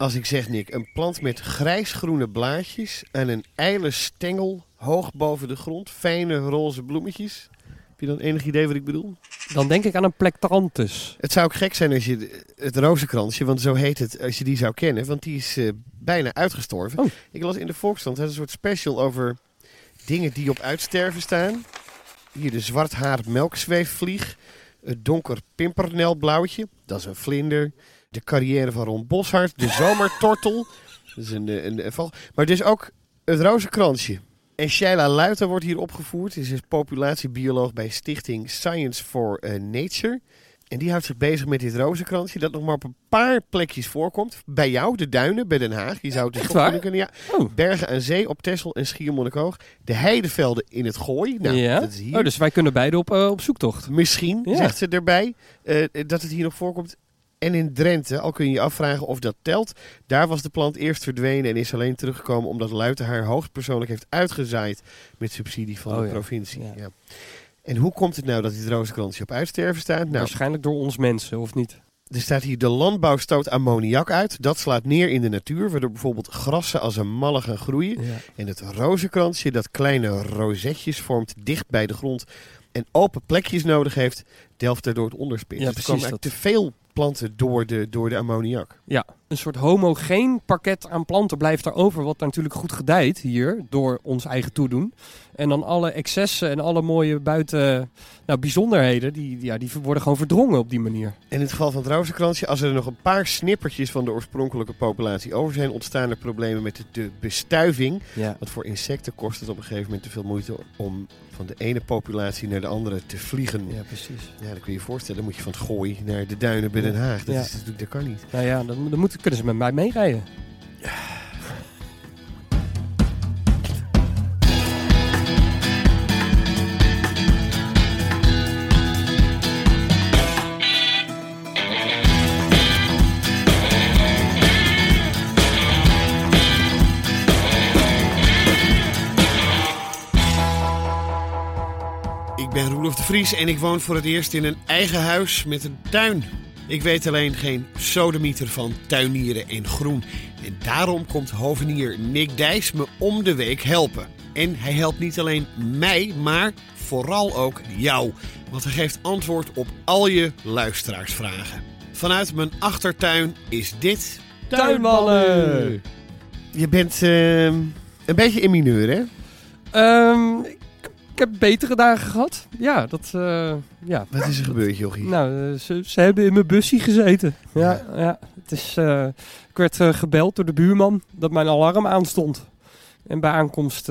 Als ik zeg, Nick, een plant met grijsgroene blaadjes en een ijle stengel hoog boven de grond, fijne roze bloemetjes. Heb je dan enig idee wat ik bedoel? Dan denk ik aan een plectranthus. Het zou ook gek zijn als je het rozenkransje, want zo heet het, als je die zou kennen, want die is eh, bijna uitgestorven. Oh. Ik las in de Volkskrant een soort special over dingen die op uitsterven staan. Hier de zwarthaar melkzweefvlieg, het donker pimpernelblauwtje, dat is een vlinder. De carrière van Ron Boshart, de zomertortel, dat is een, een, een val. Maar dus ook het rozenkransje. En Sheila Luiten wordt hier opgevoerd. Ze is populatiebioloog bij stichting Science for eh, Nature. En die houdt zich bezig met dit rozenkransje dat nog maar op een paar plekjes voorkomt. Bij jou, de duinen, bij Den Haag. Je zou het dus Echt toch waar? kunnen. Ja. Oh. Bergen aan zee op Texel en Schiermonnikoog. De heidevelden in het Gooi. Nou, ja? dat is hier. Oh, dus wij kunnen beide op, eh, op zoektocht. Misschien, Ja. zegt ze erbij, eh, dat het hier nog voorkomt. En in Drenthe, al kun je je afvragen of dat telt. Daar was de plant eerst verdwenen en is alleen teruggekomen omdat Luiten haar hoogstpersoonlijk heeft uitgezaaid met subsidie van Oh de ja. provincie. Ja. Ja. En hoe komt het nou dat dit rozenkransje op uitsterven staat? Nou, Waarschijnlijk door ons mensen, of niet? er staat hier de landbouw stoot ammoniak uit. Dat slaat neer in de natuur, waardoor bijvoorbeeld grassen als een malle gaan groeien. En het rozenkransje dat kleine rozetjes vormt dicht bij de grond en open plekjes nodig heeft, delft daardoor het onderspit. Ja, Dus er komen te veel planten door de, door de ammoniak. Ja, een soort homogeen pakket aan planten blijft daarover, wat natuurlijk goed gedijt hier door ons eigen toedoen. En dan alle excessen en alle mooie buiten nou, bijzonderheden, die, ja, die worden gewoon verdrongen op die manier. En in het geval van het rozenkransje, als er nog een paar snippertjes van de oorspronkelijke populatie over zijn, ontstaan er problemen met de, de bestuiving. Ja. Want voor insecten kost het op een gegeven moment te veel moeite om van de ene populatie naar de andere te vliegen. Ja, precies. Ja, dan kun je je voorstellen, dan moet je van het gooi naar de duinen bij Den Haag. Dat, Ja. is natuurlijk, dat kan niet. Nou ja, dan, dan kunnen ze met mij meerijden. Ik ben Roelof de Vries en ik woon voor het eerst in een eigen huis met een tuin. Ik weet alleen geen sodemieter van tuinieren en groen. En daarom komt hovenier Nick Dijs me om de week helpen. En hij helpt niet alleen mij, maar vooral ook jou. Want hij geeft antwoord op al je luisteraarsvragen. Vanuit mijn achtertuin is dit... Tuinballen! Je bent eh, een beetje in mineur, hè? Ehm, heb betere dagen gehad. Ja, dat... eh, ja. Wat is er gebeurd, jochie? Nou, eh, ze, ze hebben in mijn busje gezeten. Ja, ja. Het is, eh, ik werd gebeld door de buurman dat mijn alarm aanstond. En bij aankomst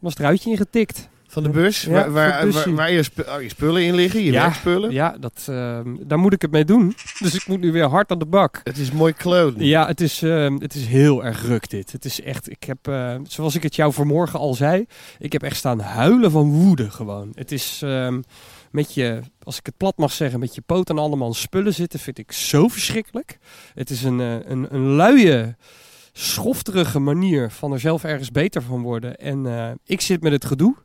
was het ruitje ingetikt. Van de bus, Ja, waar, waar, waar, waar je, sp- oh, je spullen in liggen, je Ja, werkspullen. Ja, dat, eh, daar moet ik het mee doen. Dus ik moet nu weer hard aan de bak. Het is mooi kloden. Ja, het is, eh, het is heel erg ruk dit. Het is echt, ik heb, eh, zoals ik het jou vanmorgen al zei, ik heb echt staan huilen van woede gewoon. Het is ehm, met je, als ik het plat mag zeggen, met je poot aan allemaal spullen zitten, vind ik zo verschrikkelijk. Het is een, eh, een, een luie, schofterige manier van er zelf ergens beter van worden. En eh, ik zit met het gedoe.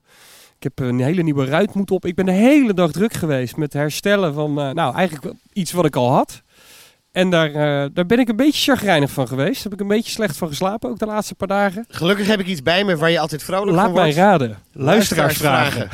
Ik heb een hele nieuwe ruitmoed op. Ik ben de hele dag druk geweest met herstellen van, eh, nou eigenlijk iets wat ik al had. En daar, eh, daar ben ik een beetje chagrijnig van geweest. Daar heb ik een beetje slecht van geslapen, ook de laatste paar dagen. Gelukkig heb ik iets bij me waar je altijd vrolijk Laat van mij wordt. raden. Luisteraarsvragen.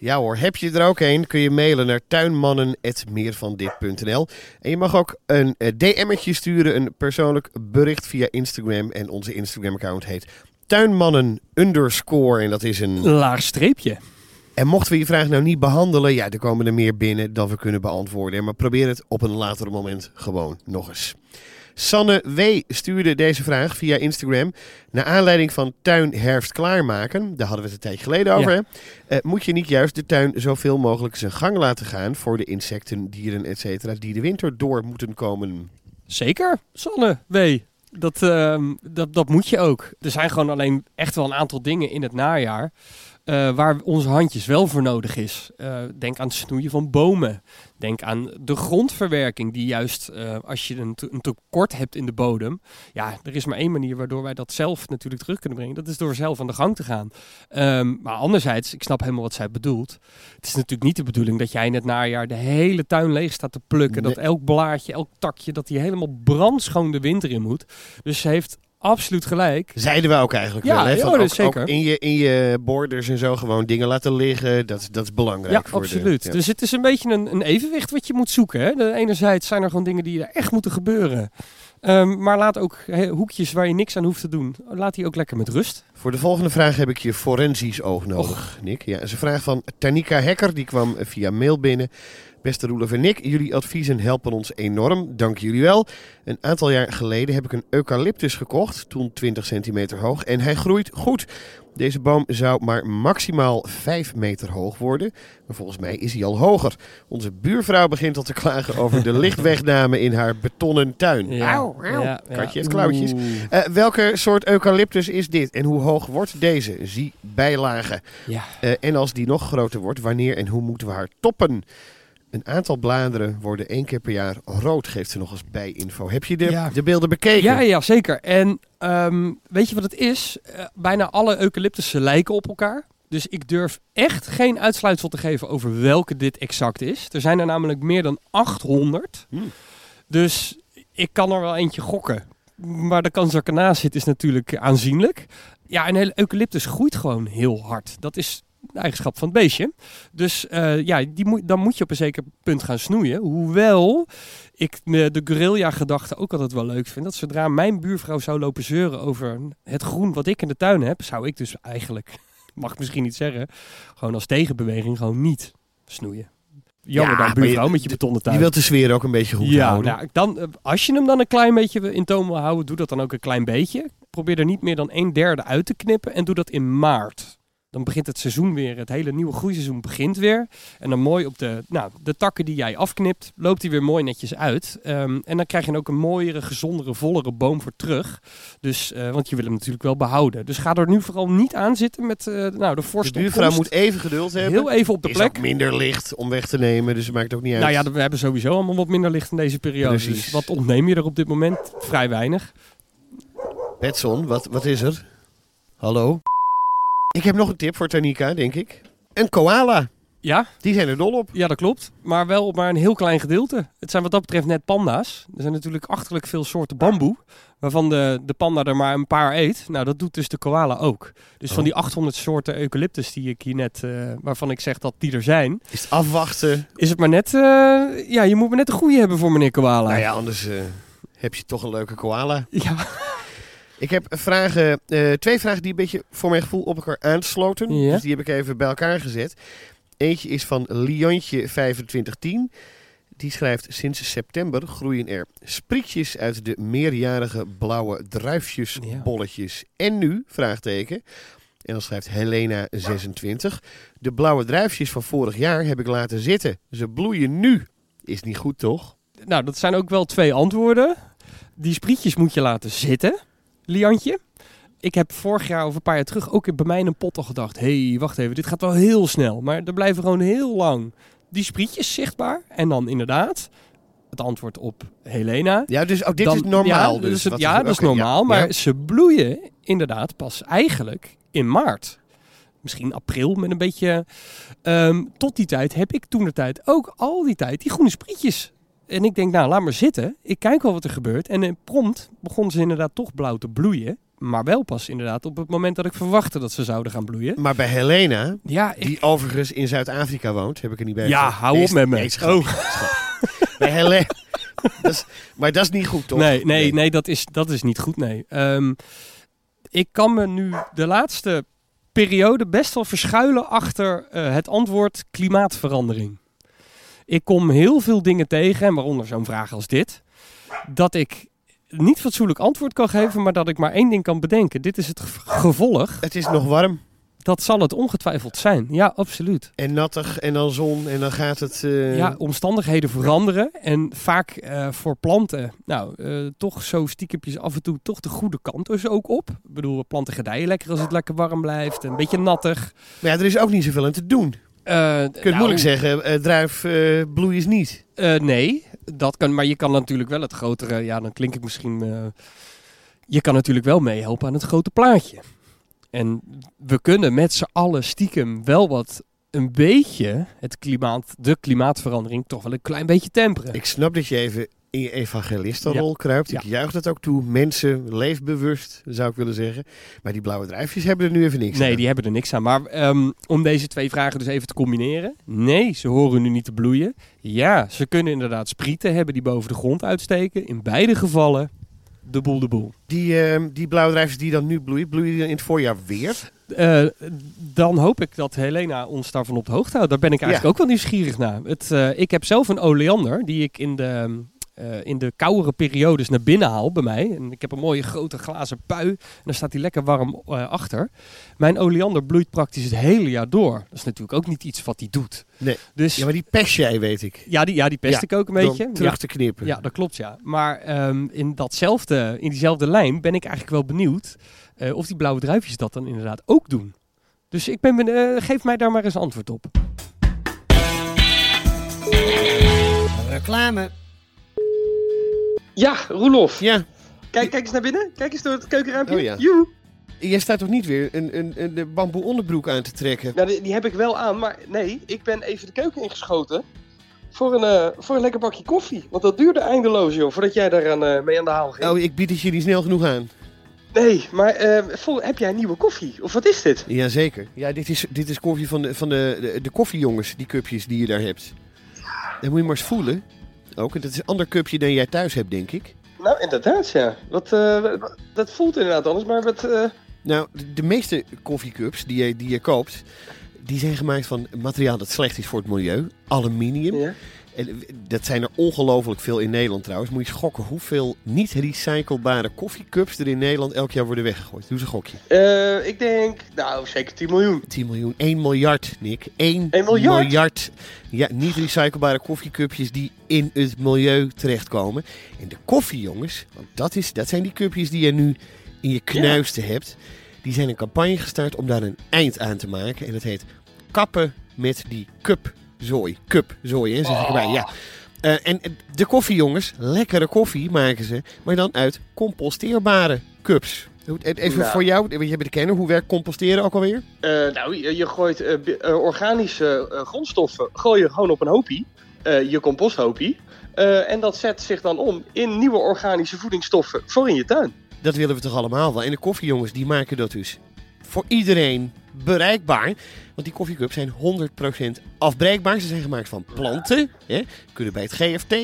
Ja hoor, heb je er ook een, kun je mailen naar tuinmannen.meervandit.nl. En je mag ook een eh, DM'tje sturen, een persoonlijk bericht via Instagram. En onze Instagram-account heet tuinmannen underscore. En dat is een... Laag streepje. En mochten we je vraag nou niet behandelen, ja, er komen er meer binnen dan we kunnen beantwoorden. Maar probeer het op een later moment gewoon nog eens. Sanne W. stuurde deze vraag via Instagram. Naar aanleiding van tuin herfst klaarmaken, daar hadden we het een tijdje geleden over. Ja. hè? Eh, moet je niet juist de tuin zoveel mogelijk zijn gang laten gaan voor de insecten, dieren, etc. die de winter door moeten komen? Zeker, Sanne W. Dat, ehm, dat, dat moet je ook. Er zijn gewoon alleen echt wel een aantal dingen in het najaar eh, waar onze handjes wel voor nodig is. Eh, denk aan het snoeien van bomen. Denk aan de grondverwerking die juist eh, als je een, te- een tekort hebt in de bodem. Ja, er is maar één manier waardoor wij dat zelf natuurlijk terug kunnen brengen. Dat is door zelf aan de gang te gaan. Ehm, maar anderzijds, ik snap helemaal wat zij bedoelt. Het is natuurlijk niet de bedoeling dat jij in het najaar de hele tuin leeg staat te plukken. Dat elk blaadje, elk takje, dat die helemaal brandschoon de winter in moet. Dus ze heeft absoluut gelijk. Zeiden we ook eigenlijk Ja, wel. Hè? ja, Van ook, zeker. ook in, je, in je borders en zo gewoon dingen laten liggen. Dat, dat is belangrijk. Ja, voor de- absoluut. ja. Dus het is een beetje een, een evenwicht wat je moet zoeken. Hè? De enerzijds zijn er gewoon dingen die er echt moeten gebeuren. Ehm, maar laat ook he, hoekjes waar je niks aan hoeft te doen. Laat die ook lekker met rust. Voor de volgende vraag heb ik je forensisch oog nodig, Nick. Ja, dat is een vraag van Tanika Hekker. Die kwam via mail binnen. Beste Roelof en Nick, jullie adviezen helpen ons enorm. Dank jullie wel. Een aantal jaar geleden heb ik een eucalyptus gekocht. Toen 20 centimeter hoog. En hij groeit goed. Deze boom zou maar maximaal 5 meter hoog worden. Maar volgens mij is hij al hoger. Onze buurvrouw begint al te klagen over de lichtwegname in haar betonnen tuin. Auw, auw. Ja, ja. Katje heeft klauwtjes. Eh, welke soort eucalyptus is dit en hoe hoog wordt deze? Zie bijlagen. Ja. Eh, en als die nog groter wordt, wanneer en hoe moeten we haar toppen? Een aantal bladeren worden één keer per jaar rood, geeft ze nog eens bijinfo. Heb je de, Ja. de beelden bekeken? Ja, ja, zeker. En ehm, weet je wat het is? Eh, bijna alle eucalyptussen lijken op elkaar. Dus ik durf echt geen uitsluitsel te geven over welke dit exact is. Er zijn er namelijk meer dan 800. Hmm. Dus ik kan er wel eentje gokken. Maar de kans dat ik ernaast zit is natuurlijk aanzienlijk. Ja, een hele eucalyptus groeit gewoon heel hard. Dat is eigenschap van het beestje. Dus eh, ja, die moet, dan moet je op een zeker punt gaan snoeien. Hoewel ik me de guerrilla-gedachte ook altijd wel leuk vind. Dat zodra mijn buurvrouw zou lopen zeuren over het groen wat ik in de tuin heb, zou ik dus eigenlijk, mag ik misschien niet zeggen, gewoon als tegenbeweging gewoon niet snoeien. Jammer Ja, dan maar je- buurvrouw met je betonnen tuin. Je wilt de sfeer ook een beetje goed ja, houden. nou, dan, eh, als je hem dan een klein beetje in toom wil houden, doe dat dan ook een klein beetje. Probeer er niet meer dan een derde uit te knippen en doe dat in maart. Dan begint het seizoen weer, het hele nieuwe groeiseizoen begint weer. En dan mooi op de, nou, de takken die jij afknipt, loopt die weer mooi netjes uit. Ehm, en dan krijg je ook een mooiere, gezondere, vollere boom voor terug. Dus, eh, want je wil hem natuurlijk wel behouden. Dus ga er nu vooral niet aan zitten met eh, nou, de de vorst buurvrouw moet even geduld hebben. heel even op de is plek. ook minder licht om weg te nemen, dus het maakt ook niet uit. Nou ja, we hebben sowieso allemaal wat minder licht in deze periode. Precies. Dus wat ontneem je er op dit moment? Vrij weinig. Petson, wat, wat is er? Hallo? Ik heb nog een tip voor Tanika, denk ik. Een koala. Ja, Die zijn er dol op. ja, dat klopt. Maar wel op maar een heel klein gedeelte. Het zijn wat dat betreft net panda's. Er zijn natuurlijk achterlijk veel soorten bamboe. Waarvan de, de panda er maar een paar eet. Nou, dat doet dus de koala ook. Dus van die 800 soorten eucalyptus die ik hier net, eh, waarvan ik zeg dat die er zijn, Is het afwachten? is het maar net, eh, ja, je moet maar net de goede hebben voor meneer koala. Nou ja, anders eh, heb je toch een leuke koala. ja. Ik heb vragen, eh, twee vragen die een beetje voor mijn gevoel op elkaar aansloten. Ja. Dus die heb ik even bij elkaar gezet. Eentje is van Liontje2510. Die schrijft, sinds september groeien er sprietjes uit de meerjarige blauwe druifjesbolletjes. En nu, vraagteken. En dan schrijft Helena26. De blauwe druifjes van vorig jaar heb ik laten zitten. Ze bloeien nu. Is niet goed, toch? Nou, dat zijn ook wel twee antwoorden. Die sprietjes moet je laten zitten, Liantje. Ik heb vorig jaar of een paar jaar terug ook bij mij in een pot al gedacht... hé, hey, wacht even, dit gaat wel heel snel. Maar er blijven gewoon heel lang die sprietjes zichtbaar. En dan inderdaad, het antwoord op Helena... Ja, dus ook dit dan- is normaal. Ja, dus. het- Wat ja, dat is ja. normaal. Maar Ja. ze bloeien inderdaad pas eigenlijk in maart. Misschien april met een beetje... ehm, tot die tijd heb ik toen de tijd ook al die tijd die groene sprietjes. En ik denk, nou, laat maar zitten. Ik kijk wel wat er gebeurt. En eh, prompt begonnen ze inderdaad toch blauw te bloeien. Maar wel pas inderdaad op het moment dat ik verwachtte dat ze zouden gaan bloeien. Maar bij Helena, Ja, ik, die overigens in Zuid-Afrika woont, heb ik er niet bij ja gezegd. hou Nee, op met me. nee, Oh. Bij Helena. dat is, maar dat is niet goed, toch? Nee, nee, nee, dat is, dat is niet goed, nee. Ehm, ik kan me nu de laatste periode best wel verschuilen achter eh, het antwoord klimaatverandering. Ik kom heel veel dingen tegen, en waaronder zo'n vraag als dit, dat ik niet fatsoenlijk antwoord kan geven, maar dat ik maar één ding kan bedenken. Dit is het ge- gevolg. Het is nog warm Dat zal het ongetwijfeld zijn. Ja, absoluut. en nattig en dan zon en dan gaat het... eh, Ja, omstandigheden veranderen. En vaak eh, voor planten, nou, eh, toch zo stiekempjes af en toe toch de goede kant dus ook op. Ik bedoel, planten gedijen lekker als het lekker warm blijft. Een beetje nattig. Maar ja, er is ook niet zoveel aan te doen. Eh, Je kunt moeilijk zeggen, eh druif eh, bloei is niet. Nee, dat kan, maar je kan natuurlijk wel het grotere, ja, dan klink ik misschien. je kan natuurlijk wel meehelpen aan het grote plaatje. En we kunnen met z'n allen stiekem wel wat een beetje het klimaat, de klimaatverandering toch wel een klein beetje temperen. Ik snap dat je even in je evangelistenrol Ja. kruipt. Ik juich dat ook toe. Mensen, leef bewust, zou ik willen zeggen. Maar die blauwe druifjes hebben er nu even niks Nee, aan. die hebben er niks aan. Maar ehm, om deze twee vragen dus even te combineren. Nee, ze horen nu niet te bloeien. Ja, ze kunnen inderdaad sprieten hebben die boven de grond uitsteken. In beide gevallen de boel de boel. Die, ehm, die blauwe druifjes die dan nu bloeien, bloeien die in het voorjaar weer? Eh, dan hoop ik dat Helena ons daarvan op de hoogte houdt. Daar ben ik eigenlijk Ja. ook wel nieuwsgierig naar. Het, eh, ik heb zelf een oleander die ik in de, eh, in de koudere periodes naar binnen haal bij mij. En ik heb een mooie grote glazen pui. En daar staat hij lekker warm eh, achter. Mijn oleander bloeit praktisch het hele jaar door. Dat is natuurlijk ook niet iets wat hij doet. Nee. Dus Ja, maar die pest jij, weet ik. ja, die, ja, die pest Ja, ik ook een beetje. terug Ja. te knippen. Ja, dat klopt ja. Maar ehm, in, datzelfde, in diezelfde lijn ben ik eigenlijk wel benieuwd eh, of die blauwe druifjes dat dan inderdaad ook doen. Dus ik ben benieuwd, eh, geef mij daar maar eens antwoord op. Reclame. Ja, Roelof. Ja, Kijk, kijk eens naar binnen. Kijk eens door het keukenruimpje. Oh ja. Joe. jij staat toch niet weer een, een, een, een bamboe onderbroek aan te trekken? Nou, die, die heb ik wel aan, maar nee, ik ben even de keuken ingeschoten voor een, eh, voor een lekker bakje koffie. Want dat duurde eindeloos, joh, voordat jij daar aan, eh, mee aan de haal ging. Oh, ik bied het je niet snel genoeg aan. Nee, maar eh, vol, heb jij een nieuwe koffie? Of wat is dit? Jazeker. Ja, dit is, dit is koffie van, de, van de, de, de koffiejongens, die cupjes die je daar hebt. Dan moet je maar eens voelen. Ook, en dat is een ander cupje dan jij thuis hebt, denk ik. Nou, inderdaad, ja. Wat, eh, dat voelt inderdaad anders, maar wat... eh, Nou, de, de meeste koffiecups die je, die je koopt, die zijn gemaakt van materiaal dat slecht is voor het milieu. Aluminium. ja. En dat zijn er ongelooflijk veel in Nederland trouwens. Moet je schokken hoeveel niet recyclebare koffiecups er in Nederland elk jaar worden weggegooid. Doe eens een gokje. Eh, ik denk, nou, zeker 10 miljoen. 10 miljoen. 1 miljard, Nick. 1 1 miljard? Ja, niet recyclebare koffiecupjes die in het milieu terechtkomen. En de koffiejongens, want dat, is, dat zijn die cupjes die je nu in je knuisten hebt. Die zijn een campagne gestart om daar een eind aan te maken. En dat heet kappen met die cupzooi. Cupzooi, hè, zeg ik. Ja. Eh, en de koffiejongens, lekkere koffie maken ze, maar dan uit composteerbare cups. Even Nou. voor jou, want je bent de kenner, hoe werkt composteren ook alweer? Eh, nou, je, je gooit eh, organische grondstoffen gooi je gewoon op een hoopie. je composthoopie. Eh, en dat zet zich dan om in nieuwe organische voedingsstoffen voor in je tuin. Dat willen we toch allemaal wel. En de koffiejongens die maken dat dus voor iedereen bereikbaar. Want die koffiecups zijn 100% afbreekbaar. Ze zijn gemaakt van planten. Hè? Kunnen bij het GFT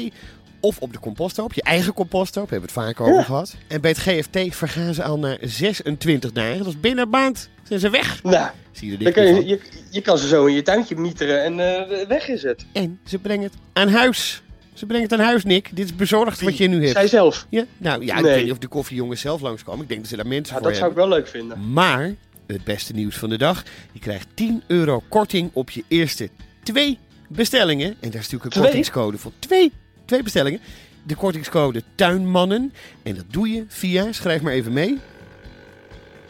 of op de composthoop. Je eigen composthoop, hebben we het vaak over Ja. gehad. En bij het GFT vergaan ze al na 26 dagen. Dat is binnen een maand. Zijn ze weg. Nou, Zie je er dan kan je, je, je kan ze zo in je tuintje mieteren en eh, weg is het. En ze brengen het aan huis. Ze brengen het aan huis, Nick. Dit is bezorgd wat je nu hebt. Zij zelf. Ja? Nou ja, ik weet niet of de koffiejongens zelf langskomen. Ik denk dat ze daar mensen Ja, voor dat zou hebben. ik wel leuk vinden. Maar het beste nieuws van de dag: je krijgt 10 euro korting op je eerste twee bestellingen. En daar is natuurlijk een Twee? kortingscode voor. Twee, twee bestellingen. De kortingscode Tuinmannen. En dat doe je via, schrijf maar even mee.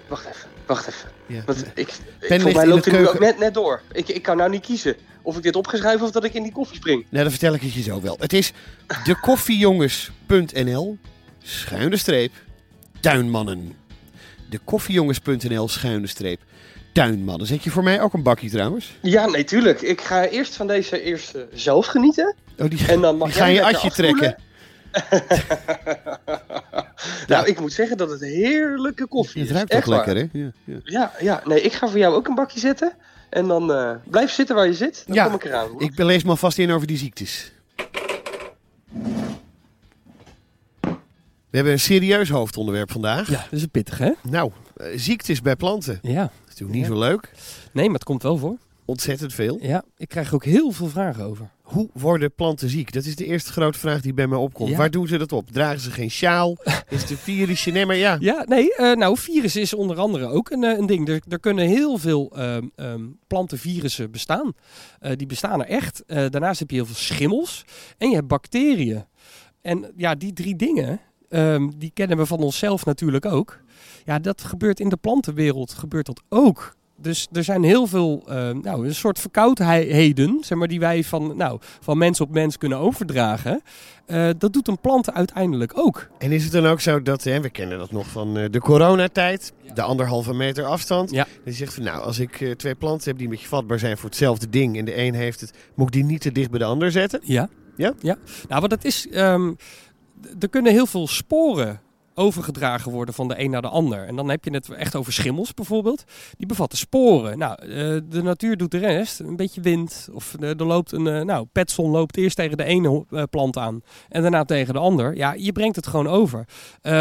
Wacht even, wacht even. Ja. Want ik, ik, volgens mij loopt de het nu ook net, net door. Ik, ik kan nou niet kiezen of ik dit op ga schrijven of dat ik in die koffie spring. Nou, dan vertel ik het je zo wel. Het is dekoffiejongens.nl schuine streep tuinmannen. Dekoffiejongens.nl schuine streep tuinmannen. Zet je voor mij ook een bakje trouwens? Ja, nee, tuurlijk. Ik ga eerst van deze eerste zelf genieten. Oh, die, En dan mag die ga je atje trekken. Nou, ik moet zeggen dat het heerlijke koffie Het is. ruikt Echt ook lekker, hè? Ja, ja. Ja, ja. Nee, ik ga voor jou ook een bakje zetten. En dan eh, blijf zitten waar je zit. Dan kom ik eraan. hoor. Ik lees me alvast in over die ziektes. We hebben een serieus hoofdonderwerp vandaag. Ja, dat is een pittig, hè? Nou, eh, ziektes bij planten. Ja. Dat is natuurlijk niet Ja. zo leuk. Nee, maar het komt wel voor. Ontzettend veel. Ja, ik krijg er ook heel veel vragen over. Hoe worden planten ziek? Dat is de eerste grote vraag die bij mij opkomt. Ja. Waar doen ze dat op? Dragen ze geen sjaal? Is het een virusje? Nee, maar ja. Ja, nee, eh, nou, virus is onder andere ook een, eh, een ding. Er, er kunnen heel veel ehm, ehm, plantenvirussen bestaan. Die bestaan er echt. Daarnaast heb je heel veel schimmels en je hebt bacteriën. En ja, die drie dingen, ehm, die kennen we van onszelf natuurlijk ook. Ja, dat gebeurt in de plantenwereld, gebeurt dat ook. Dus er zijn heel veel, ehm, nou, een soort verkoudheden, zeg maar, die wij van, nou, van mens op mens kunnen overdragen. Eh, dat doet een plant uiteindelijk ook. En is het dan ook zo dat, hè, we kennen dat nog van eh, de coronatijd, de anderhalve meter afstand. Ja. Dat je zegt van nou, als ik eh, twee planten heb die een beetje vatbaar zijn voor hetzelfde ding en de een heeft het, moet ik die niet te dicht bij de ander zetten? Ja. Ja? Ja. Nou, wat het is, ehm, er kunnen heel veel sporen overgedragen worden van de een naar de ander. En dan heb je het echt over schimmels bijvoorbeeld. Die bevatten sporen. Nou, eh, de natuur doet de rest. Een beetje wind. Of eh, er loopt een, eh, nou, petson loopt eerst tegen de ene plant aan en daarna tegen de ander. Ja, je brengt het gewoon over.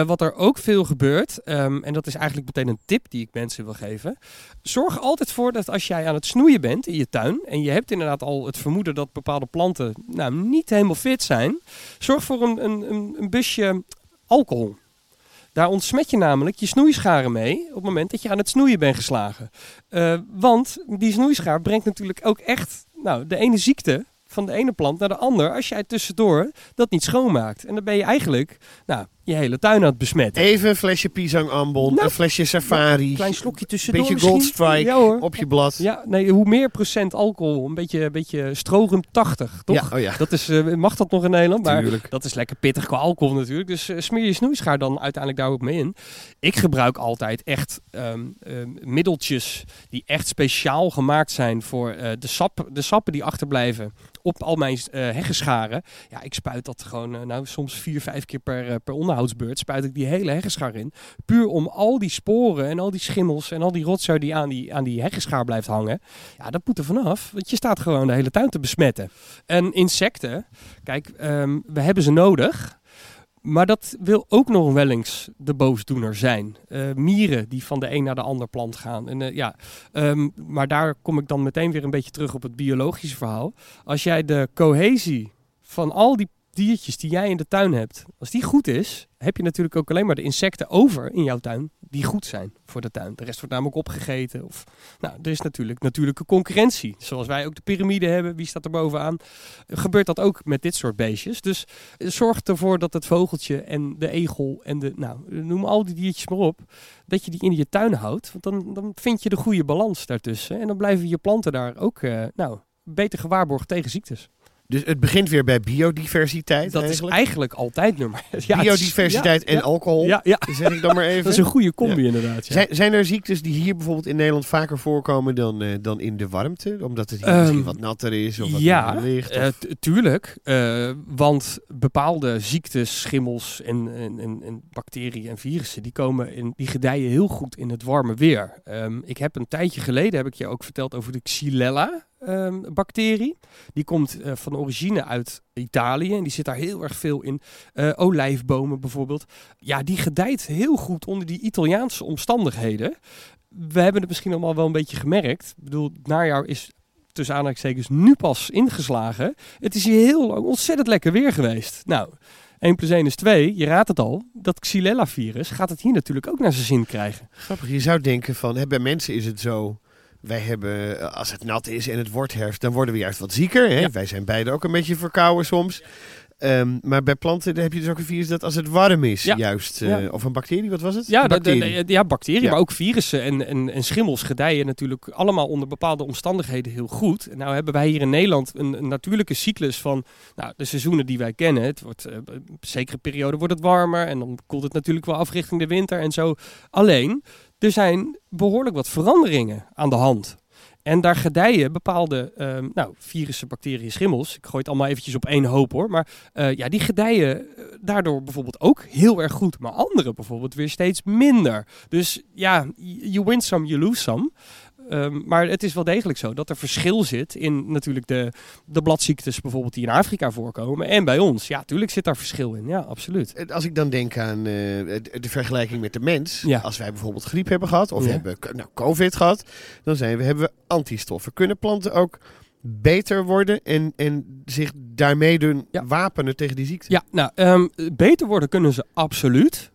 Wat er ook veel gebeurt, ehm, en dat is eigenlijk meteen een tip die ik mensen wil geven. Zorg altijd voor dat als jij aan het snoeien bent in je tuin en je hebt inderdaad al het vermoeden dat bepaalde planten nou, niet helemaal fit zijn, zorg voor een, een, een busje alcohol. Daar ontsmet je namelijk je snoeischaren mee op het moment dat je aan het snoeien bent geslagen. Eh, want die snoeischaar brengt natuurlijk ook echt nou, de ene ziekte van de ene plant naar de ander als jij tussendoor dat niet schoonmaakt. En dan ben je eigenlijk nou, je hele tuin aan het besmetten. Even een flesje pisang ambon, Nou, een flesje safari, Een klein slokje tussendoor beetje misschien. goldstrike Ja hoor. op je blad. Ja, nee, hoe meer procent alcohol, een beetje, een beetje strorum 80, toch? Ja, oh ja. Dat is, eh, mag dat nog in Nederland? Maar Tuurlijk. dat is lekker pittig qua alcohol natuurlijk. Dus eh, smeer je snoeischaar dan uiteindelijk daar ook mee in. Ik gebruik altijd echt ehm, ehm, middeltjes die echt speciaal gemaakt zijn voor eh, de, sap, de sappen die achterblijven op al mijn heggenscharen. Ja, ik spuit dat gewoon, nou soms vier, vijf keer per, per onderhoudsbeurt, spuit ik die hele heggenschaar in. Puur om al die sporen en al die schimmels en al die rotzooi die aan die, aan die heggenschaar blijft hangen. Ja, dat moet er vanaf, want je staat gewoon de hele tuin te besmetten. En insecten, kijk, ehm, we hebben ze nodig. Maar dat wil ook nog wel eens de boosdoener zijn. Eh, mieren die van de een naar de ander plant gaan. En, eh, ja, ehm, maar daar kom ik dan meteen weer een beetje terug op het biologische verhaal. Als jij de cohesie van al die diertjes die jij in de tuin hebt, als die goed is, heb je natuurlijk ook alleen maar de insecten over in jouw tuin die goed zijn voor de tuin. De rest wordt namelijk opgegeten. Of, nou, er is natuurlijk natuurlijke concurrentie. Zoals wij ook de piramide hebben, wie staat er bovenaan? Gebeurt dat ook met dit soort beestjes. Dus zorg ervoor dat het vogeltje en de egel en de, nou, noem al die diertjes maar op, dat je die in je tuin houdt. Want dan, dan vind je de goede balans daartussen. En dan blijven je planten daar ook, eh, nou, beter gewaarborgd tegen ziektes. Dus het begint weer bij biodiversiteit Dat eigenlijk. is eigenlijk altijd nummer. Ja, is- Biodiversiteit ja, en alcohol, Ja, ja. zeg ik dan maar even. Dat is een goede combi inderdaad. Ja. Zijn, zijn er ziektes die hier bijvoorbeeld in Nederland vaker voorkomen dan, eh, dan in de warmte? Omdat het hier Ehm, misschien wat natter is of wat ja, licht? eh, of- tuurlijk. eh, want bepaalde ziektes, schimmels en, en, en, en bacteriën en virussen, die, komen in, die gedijen heel goed in het warme weer. Ehm, ik heb een tijdje geleden, heb ik je ook verteld over de Xylella. Ehm, bacterie. Die komt eh, van origine uit Italië en die zit daar heel erg veel in. Eh, olijfbomen bijvoorbeeld. Ja, die gedijt heel goed onder die Italiaanse omstandigheden. We hebben het misschien allemaal wel een beetje gemerkt. Ik bedoel, het najaar is tussen aanhalingstekens nu pas ingeslagen. Het is hier heel lang ontzettend lekker weer geweest. Nou, 1 plus 1 is 2, je raadt het al. Dat Xylella-virus gaat het hier natuurlijk ook naar zijn zin krijgen. Grappig, je zou denken van, hè, bij mensen is het zo... Wij hebben, eh, als het nat is en het wordt herfst, dan worden we juist wat zieker. Hè? Ja. Wij zijn beide ook een beetje verkouden soms. Ehm, maar bij planten heb je dus ook een virus dat als het warm is, Ja. juist... eh, Ja. Of een bacterie, wat was het? Ja, bacterie. de- ja bacteriën, maar ook virussen en, en, en schimmels gedijen natuurlijk allemaal onder bepaalde omstandigheden heel goed. En nou hebben wij hier in Nederland een, een natuurlijke cyclus van nou, de seizoenen die wij kennen. Het wordt, eh, op een zekere periode wordt het warmer en dan koelt het natuurlijk wel af richting de winter en zo. Alleen, er zijn behoorlijk wat veranderingen aan de hand. En daar gedijen bepaalde ehm, nou, virussen, bacteriën, schimmels. Ik gooi het allemaal eventjes op één hoop hoor. Maar eh, ja, die gedijen eh, daardoor bijvoorbeeld ook heel erg goed. Maar andere bijvoorbeeld weer steeds minder. Dus ja, you win some, you lose some. Ehm, maar het is wel degelijk zo dat er verschil zit in natuurlijk de, de bladziektes bijvoorbeeld die in Afrika voorkomen. En bij ons. Ja, tuurlijk zit daar verschil in. Ja, absoluut. Eh, Als ik dan denk aan eh, de, vergelijking met de mens. Ja. Als wij bijvoorbeeld griep hebben gehad of Ja. hebben nou, covid gehad. Dan zijn we, hebben we antistoffen. Kunnen planten ook beter worden en, en zich daarmee doen Ja. wapenen tegen die ziekte? Ja, nou, ehm, beter worden kunnen ze absoluut.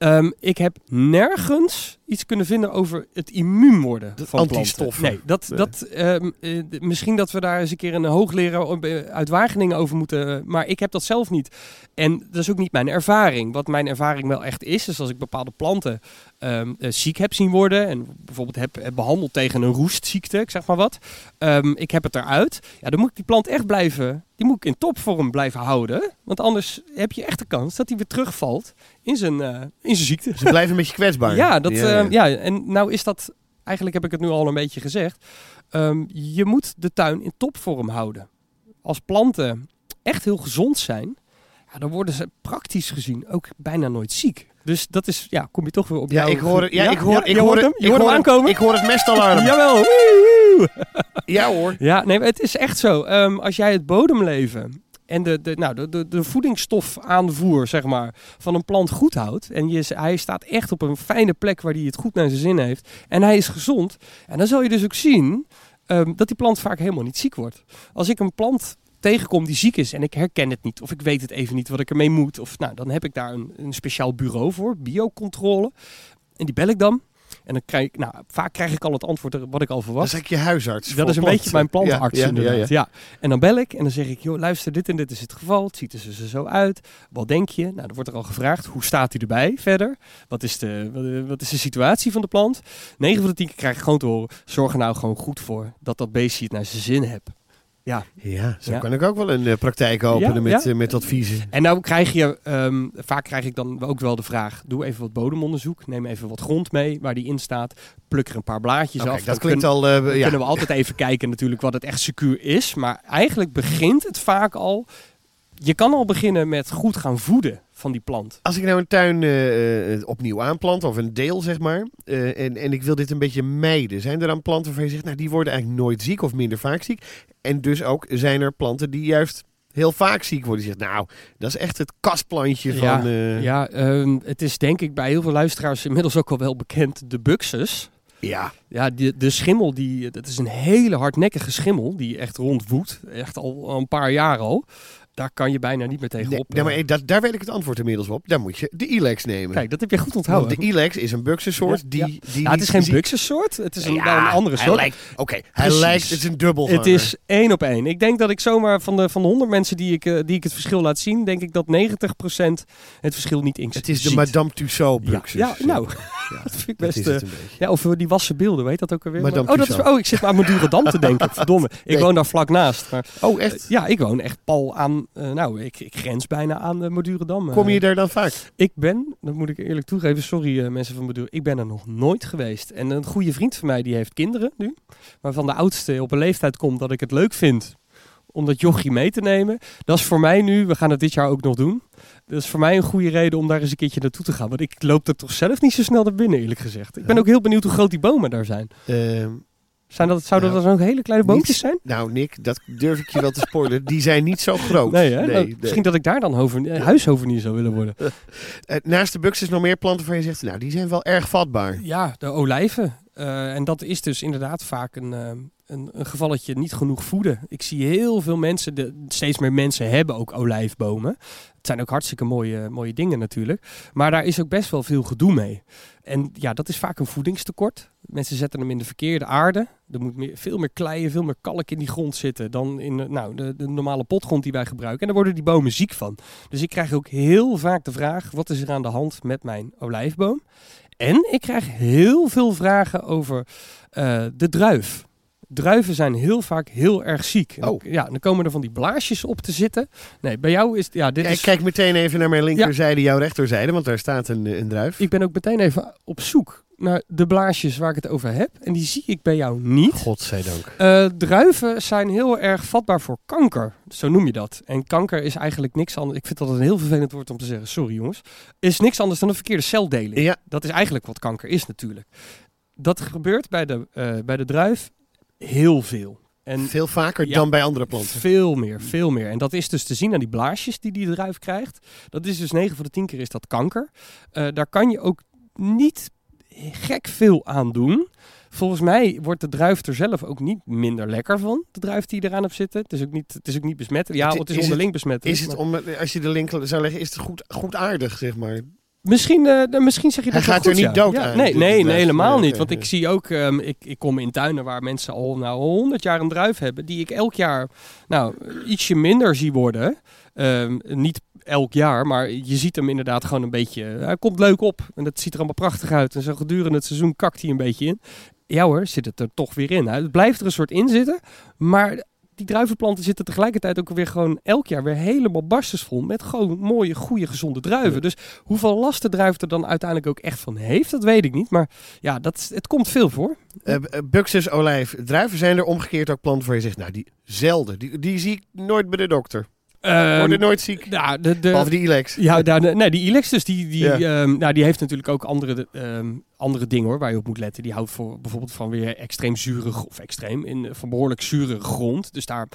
Ehm, ik heb nergens iets kunnen vinden over het immuun worden De van planten. antistoffen. Nee, dat, Nee. dat, ehm, eh, misschien dat we daar eens een keer een hoogleraar eh, uit Wageningen over moeten. eh, Maar ik heb dat zelf niet. En dat is ook niet mijn ervaring. Wat mijn ervaring wel echt is, is als ik bepaalde planten ehm, eh, ziek heb zien worden. En bijvoorbeeld heb, heb behandeld tegen een roestziekte, ik zeg maar wat. Ehm, ik heb het eruit. Ja, dan moet ik die plant echt blijven. Die moet ik in topvorm blijven houden. Want anders heb je echt de kans dat hij weer terugvalt in zijn, eh, in zijn ziekte. Ze blijven een beetje kwetsbaar. Ja, dat, Ja, ja, ja, en nou is dat, eigenlijk heb ik het nu al een beetje gezegd. Ehm, je moet de tuin in topvorm houden. Als planten echt heel gezond zijn, ja, dan worden ze praktisch gezien ook bijna nooit ziek. Dus dat is, ja, kom je toch weer op Ja, ik hoor, ja, ik hoor, ik hoor hoort hem, je ik hoort hem aankomen. Ik hoor het mestalarm. Jawel. Ja hoor. Ja, nee, het is echt zo. Ehm, als jij het bodemleven en de, de, nou, de, de, de voedingsstofaanvoer zeg maar, van een plant goed houdt... en je, hij staat echt op een fijne plek waar hij het goed naar zijn zin heeft... en hij is gezond, en dan zal je dus ook zien ehm, dat die plant vaak helemaal niet ziek wordt. Als ik een plant tegenkom die ziek is en ik herken het niet... of ik weet het even niet wat ik ermee moet... Of, nou, dan heb ik daar een, een speciaal bureau voor, biocontrole... En die bel ik dan. En dan krijg ik, nou, vaak krijg ik al het antwoord wat ik al Dat verwacht. is eigenlijk je huisarts. Dat is een planten. beetje mijn plantenarts Ja, ja, inderdaad. ja. En dan bel ik en dan zeg ik, joh, luister, dit en dit is het geval. Het ziet er zo- zo uit. Wat denk je? Nou, dan wordt er al gevraagd, hoe staat hij erbij verder? Wat is de, wat- wat is de situatie van de plant? 9 van de 10 keer krijg ik gewoon te horen, zorg er nou gewoon goed voor dat dat beestje het naar zijn zin hebt. Ja, Ja, zo Ja. kan ik ook wel een eh, praktijk openen Ja, met, ja. eh, met adviezen. En nou krijg je, ehm, vaak krijg ik dan ook wel de vraag, doe even wat bodemonderzoek. Neem even wat grond mee waar die in staat. Pluk er een paar blaadjes af. dat Dan klinkt kun- al... eh, kunnen we altijd even kijken natuurlijk wat het echt secuur is. Maar eigenlijk begint het vaak al... Je kan al beginnen met goed gaan voeden van die plant. Als ik nou een tuin eh, eh, opnieuw aanplant, of een deel zeg maar, eh, en, en ik wil dit een beetje mijden, zijn er dan planten waarvan je zegt, nou die worden eigenlijk nooit ziek of minder vaak ziek? En dus ook zijn er planten die juist heel vaak ziek worden. Die zegt, nou, dat is echt het kastplantje van... ja, eh, ja ehm, het is denk ik bij heel veel luisteraars inmiddels ook al wel bekend. De buxus. ja. Ja, die, de schimmel, die, dat is een hele hardnekkige schimmel die echt rondwoedt. Echt al, al een paar jaar al. Daar kan je bijna niet meer tegenop. nee, maar eh, dat, daar weet ik het antwoord inmiddels op. Daar moet je de Ilex nemen. Kijk, dat heb je goed Want onthouden. de Ilex is een buxensoort Ja, die, ja. die Nou, het is geen buxussoort. Het is een, Ja, wel een andere hij soort. lijkt- Oké, hij lijkt, het is een dubbelganger. Het is één op één. Ik denk dat ik zomaar van de, van de 100 mensen die ik, eh, die ik het verschil laat zien, denk ik dat 90% het verschil niet in Het is de ziet. Madame Tussauds Ja, buxus. ja, nou, Ja, dat vind ik best... eh, ja, of die wassen beelden, weet dat ook alweer? Madame oh, dat is, oh, ik zit maar aan Madurodam te denken. Verdomme. Ik Nee. woon daar vlak naast. Maar, Oh, echt? ja, ik woon echt pal aan... eh, nou, ik, ik grens bijna aan uh, Madurodam. eh. Kom je daar dan vaak? Ik ben, dat moet ik eerlijk toegeven, sorry eh, mensen van Madurodam, ik ben er nog nooit geweest. En een goede vriend van mij, die heeft kinderen nu. Waarvan de oudste op een leeftijd komt dat ik het leuk vind om dat jochie mee te nemen. Dat is voor mij nu, we gaan het dit jaar ook nog doen. Dat is voor mij een goede reden om daar eens een keertje naartoe te gaan. Want ik loop er toch zelf niet zo snel naar binnen, eerlijk gezegd. Ik ben ook heel benieuwd hoe groot die bomen daar zijn. Ehm, zijn dat, zouden Nou, dat dan ook hele kleine boompjes niet- zijn? nou, Nick, dat durf ik je wel te spoilen. Die zijn niet zo groot. Nee, hè? Nee, Nou, nee. Misschien dat ik daar dan hover, eh, huishovenier zou willen worden. Eh, naast de buxus nog meer planten waarvan je zegt, nou, die zijn wel erg vatbaar. Ja, de olijven. Eh, en dat is dus inderdaad vaak een, eh, een, een gevalletje niet genoeg voeden. Ik zie heel veel mensen, de, steeds meer mensen hebben ook olijfbomen. Het zijn ook hartstikke mooie, mooie dingen natuurlijk. Maar daar is ook best wel veel gedoe mee. En ja, dat is vaak een voedingstekort. Mensen zetten hem in de verkeerde aarde. Er moet veel meer klei, veel meer kalk in die grond zitten dan in nou, de, de normale potgrond die wij gebruiken. En daar worden die bomen ziek van. Dus ik krijg ook heel vaak de vraag, wat is er aan de hand met mijn olijfboom? En ik krijg heel veel vragen over eh, de druif. Druiven zijn heel vaak heel erg ziek. Oh. Ja, dan komen er van die blaasjes op te zitten. Nee, bij jou is... Ja, dit Ja, is kijk meteen even naar mijn linkerzijde, jouw rechterzijde, want daar staat een, een druif. ik ben ook meteen even op zoek naar de blaasjes waar ik het over heb. En die zie ik bij jou niet. Godzijdank. Eh, druiven zijn heel erg vatbaar voor kanker. Zo noem je dat. En kanker is eigenlijk niks anders. Ik vind dat een heel vervelend woord om te zeggen. Sorry jongens. Is niks anders dan een verkeerde celdeling. Ja. Dat is eigenlijk wat kanker is natuurlijk. Dat gebeurt bij de, eh, bij de druif heel veel. En Veel vaker Ja. dan bij andere planten. veel meer, veel meer. En dat is dus te zien aan die blaasjes die die druif krijgt. Dat is dus 9 van de 10 keer is dat kanker. Eh, daar kan je ook niet gek veel aan doen. Volgens mij wordt de druif er zelf ook niet minder lekker van. De druif die eraan hebt zitten. Het is ook niet, het is ook niet besmettelijk. Ja, Het- is, onderling besmettelijk. Is het om, als je de link zou leggen, is het goed, goed aardig, zeg maar. Misschien, eh, misschien zeg je Hij dat wel gaat er niet ja. dood Ja, aan, Nee, nee, nee, helemaal niet. Want ik zie ook, ehm, ik, ik kom in tuinen waar mensen al nou, 100 jaar een druif hebben, die ik elk jaar nou, ietsje minder zie worden. Ehm, niet elk jaar, maar je ziet hem inderdaad gewoon een beetje. Hij komt leuk op en dat ziet er allemaal prachtig uit. En zo gedurende het seizoen kakt hij een beetje in. Ja hoor, zit het er toch weer in. Het blijft er een soort in zitten, maar die druivenplanten zitten tegelijkertijd ook weer gewoon elk jaar weer helemaal barstensvol met gewoon mooie, goede, gezonde druiven. Dus hoeveel last de druif er dan uiteindelijk ook echt van heeft, dat weet ik niet. Maar ja, dat, is- het komt veel voor. Uh, Buxus, olijf, druiven zijn er omgekeerd ook planten waar je zegt, nou die zelden, die, die zie ik nooit bij de dokter. Ehm, Worden nooit ziek. ja, de, de, Behalve die Ilex. Ja, daar, de- nee, die Ilex dus, die, die, Ja. ehm, nou, die heeft natuurlijk ook andere, ehm, andere dingen hoor, waar je op moet letten. Die houdt voor, bijvoorbeeld van weer extreem zure, of extreem, in, van behoorlijk zure grond. Dus daar,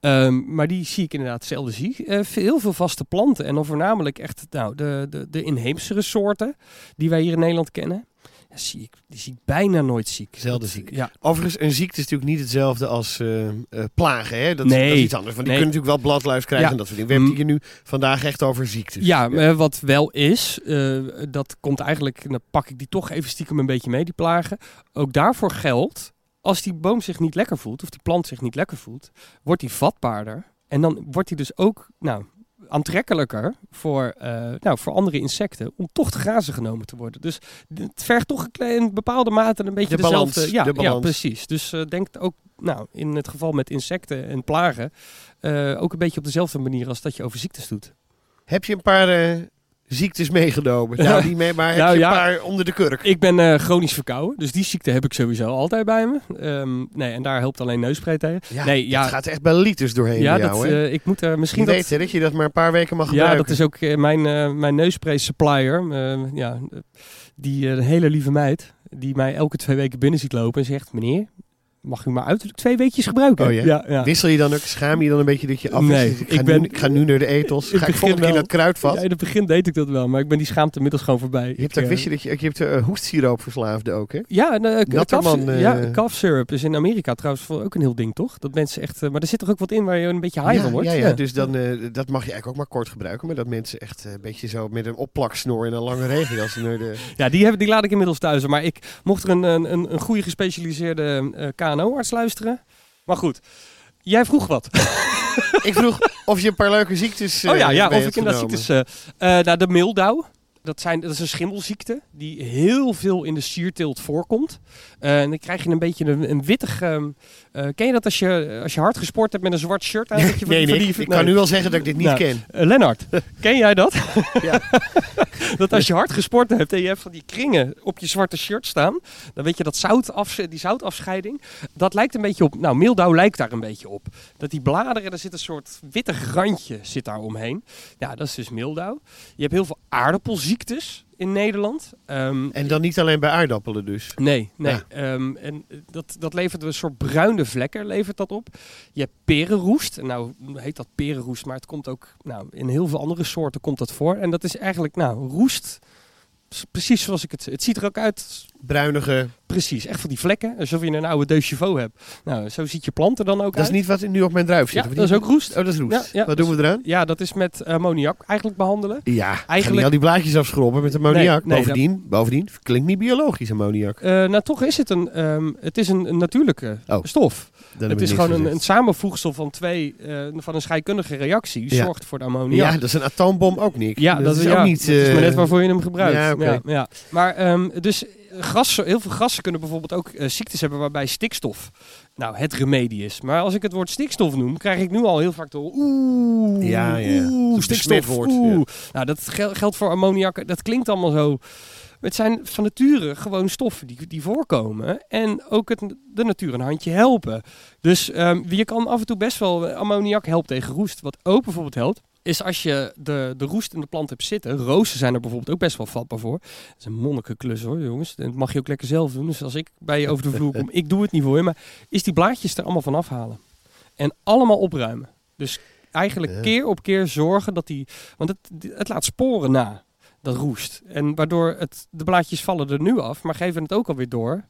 ehm, maar die zie ik inderdaad zelden zie. Eh, heel veel vaste planten en dan voornamelijk echt nou, de, de, de inheemsere soorten die wij hier in Nederland kennen. Ja, zie ik, die zie ik bijna nooit ziek. Zelden Dat- ziek. Ja, Overigens, een ziekte is natuurlijk niet hetzelfde als eh, eh, plagen. Hè? Dat, is- Nee. dat is iets anders. Want die Nee. kunnen natuurlijk wel bladluis krijgen Ja. en dat soort dingen. We hebben het hier nu vandaag echt over ziektes. Ja, maar wat wel is, eh, dat komt eigenlijk, dan pak ik die toch even stiekem een beetje mee, die plagen. Ook daarvoor geldt, als die boom zich niet lekker voelt, of die plant zich niet lekker voelt, wordt die vatbaarder. En dan wordt die dus ook, nou, aantrekkelijker voor, eh, nou, voor andere insecten om toch te grazen genomen te worden. Dus het vergt toch een bepaalde mate een beetje De balans, dezelfde. Ja, de balans. ja, precies. Dus eh, denk ook, nou, in het geval met insecten en plagen, eh, ook een beetje op dezelfde manier als dat je over ziektes doet. Heb je een paar eh, ziektes meegenomen? Nou, niet mee, maar heb Nou, je ja. een paar onder de kurk? Ik ben eh, chronisch verkouden, dus die ziekte heb ik sowieso altijd bij me. Ehm, nee, en daar helpt alleen neuspray tegen. Ja, nee, ja, Het gaat echt bij liters doorheen ja dat, jou, hè? eh, ik moet er misschien Je dat, weet hè, dat je dat maar een paar weken mag ja, gebruiken. dat is ook eh, mijn, eh, mijn neuspray supplier. eh, ja, eh, die eh, hele lieve meid, die mij elke twee weken binnen ziet lopen en zegt: Meneer, mag u maar uiterlijk twee weekjes gebruiken? Oh ja? ja, ja. Wissel je dan ook, schaam je dan een beetje dat je af Nee? Ik ben- nu, ik ga nu naar de etels. Ik Ga ik volgende keer dat kruidvat? Ja, in het begin deed ik dat wel, maar ik ben die schaamte inmiddels gewoon voorbij. je hebt Ik, ook, eh, wist je dat je, je hebt uh, hoestsiroopverslaafde ook, hè? Ja, en, eh, Natterman, eh, ja, cough syrup is in Amerika trouwens voor- ook een heel ding, toch? Dat mensen echt, eh, maar er zit toch ook wat in waar je een beetje high van wordt? Ja, ja, dus dan, eh, dat mag je eigenlijk ook maar kort gebruiken. Maar dat mensen echt eh, een beetje zo met een opplaksnoor in een lange regenjas naar de... Ja, die, hebben, die laat ik inmiddels thuis. Maar ik mocht er een, een, een, een goede gespecialiseerde eh, KNO-arts luisteren. Maar goed, jij vroeg wat. ik vroeg of je een paar leuke ziektes eh oh ja, ja mee of ik inderdaad ziektes... eh eh, nou, de mildauw. Dat, zijn, dat is een schimmelziekte die heel veel in de sierteelt voorkomt. Eh, en dan krijg je een beetje een, een wittig... ehm, eh, ken je dat als je, als je hard gesport hebt met een zwart shirt aan? dat je Nee, nee, ik nee. kan nu wel zeggen dat ik dit niet Nou, ken. Eh, Lennart, ken jij dat? Ja. dat als je hard gesport hebt en je hebt van die kringen op je zwarte shirt staan, dan weet je dat zout die zoutafscheiding, dat lijkt een beetje op, nou mildauw lijkt daar een beetje op. Dat die bladeren, er zit een soort wittig randje zit daar omheen. Ja, dat is dus mildauw. Je hebt heel veel aardappelziektes in Nederland. Ehm, En dan niet alleen bij aardappelen dus. Nee, nee. Ja. Ehm, en dat, dat levert een soort bruine vlekken levert dat op. Je hebt perenroest. En Nou heet dat perenroest, maar het komt ook nou, in heel veel andere soorten komt dat voor. En dat is eigenlijk nou, roest. Precies zoals ik het... Het ziet er ook uit, Bruinige. precies, echt van die vlekken. Alsof je een oude deux chevaux hebt. Nou, zo ziet je planten dan ook Dat is uit. niet wat nu op mijn druif zit. Ja, dat is ook roest. Oh, dat is roest. Ja, ja, wat dat doen we eraan? Ja, dat is met ammoniak eigenlijk behandelen. Ja, eigenlijk al die blaadjes afschrobben met ammoniak. Nee, nee, bovendien, bovendien, klinkt niet biologisch ammoniak. Eh, nou, toch is het een, ehm, het is een, een natuurlijke Oh, stof. Dan Het is gewoon een, een samenvoegsel van twee, eh, van een scheikundige reactie, Ja. zorgt voor de ammoniak. Ja, dat is een atoombom ook niet. Ja, dat, is ja, ook niet... dat is maar eh, net waarvoor je hem gebruikt. ja, oké. ja, Maar, ehm, dus grassen, heel veel grassen kunnen bijvoorbeeld ook eh, ziektes hebben waarbij stikstof nou het remedie is. Maar als ik het woord stikstof noem, krijg ik nu al heel vaak door oeh, Ja, ja. oeh, stikstof, oeh. Nou, dat gel- geldt voor ammoniak. Dat klinkt allemaal zo. Het zijn van nature gewoon stoffen die, die voorkomen. En ook het, de natuur een handje helpen. Dus ehm, je kan af en toe best wel... Ammoniak helpt tegen roest. Wat ook bijvoorbeeld helpt, is als je de, de roest in de plant hebt zitten. Rozen zijn er bijvoorbeeld ook best wel vatbaar voor. Dat is een monnikenklus hoor, jongens. Dat mag je ook lekker zelf doen. Dus als ik bij je over de vloer kom, ik doe het niet voor je. Maar is die blaadjes er allemaal van afhalen. En allemaal opruimen. Dus eigenlijk Ja. keer op keer zorgen dat die... Want het, het laat sporen na, dat roest. En waardoor het, de blaadjes vallen er nu af, maar geven het ook alweer door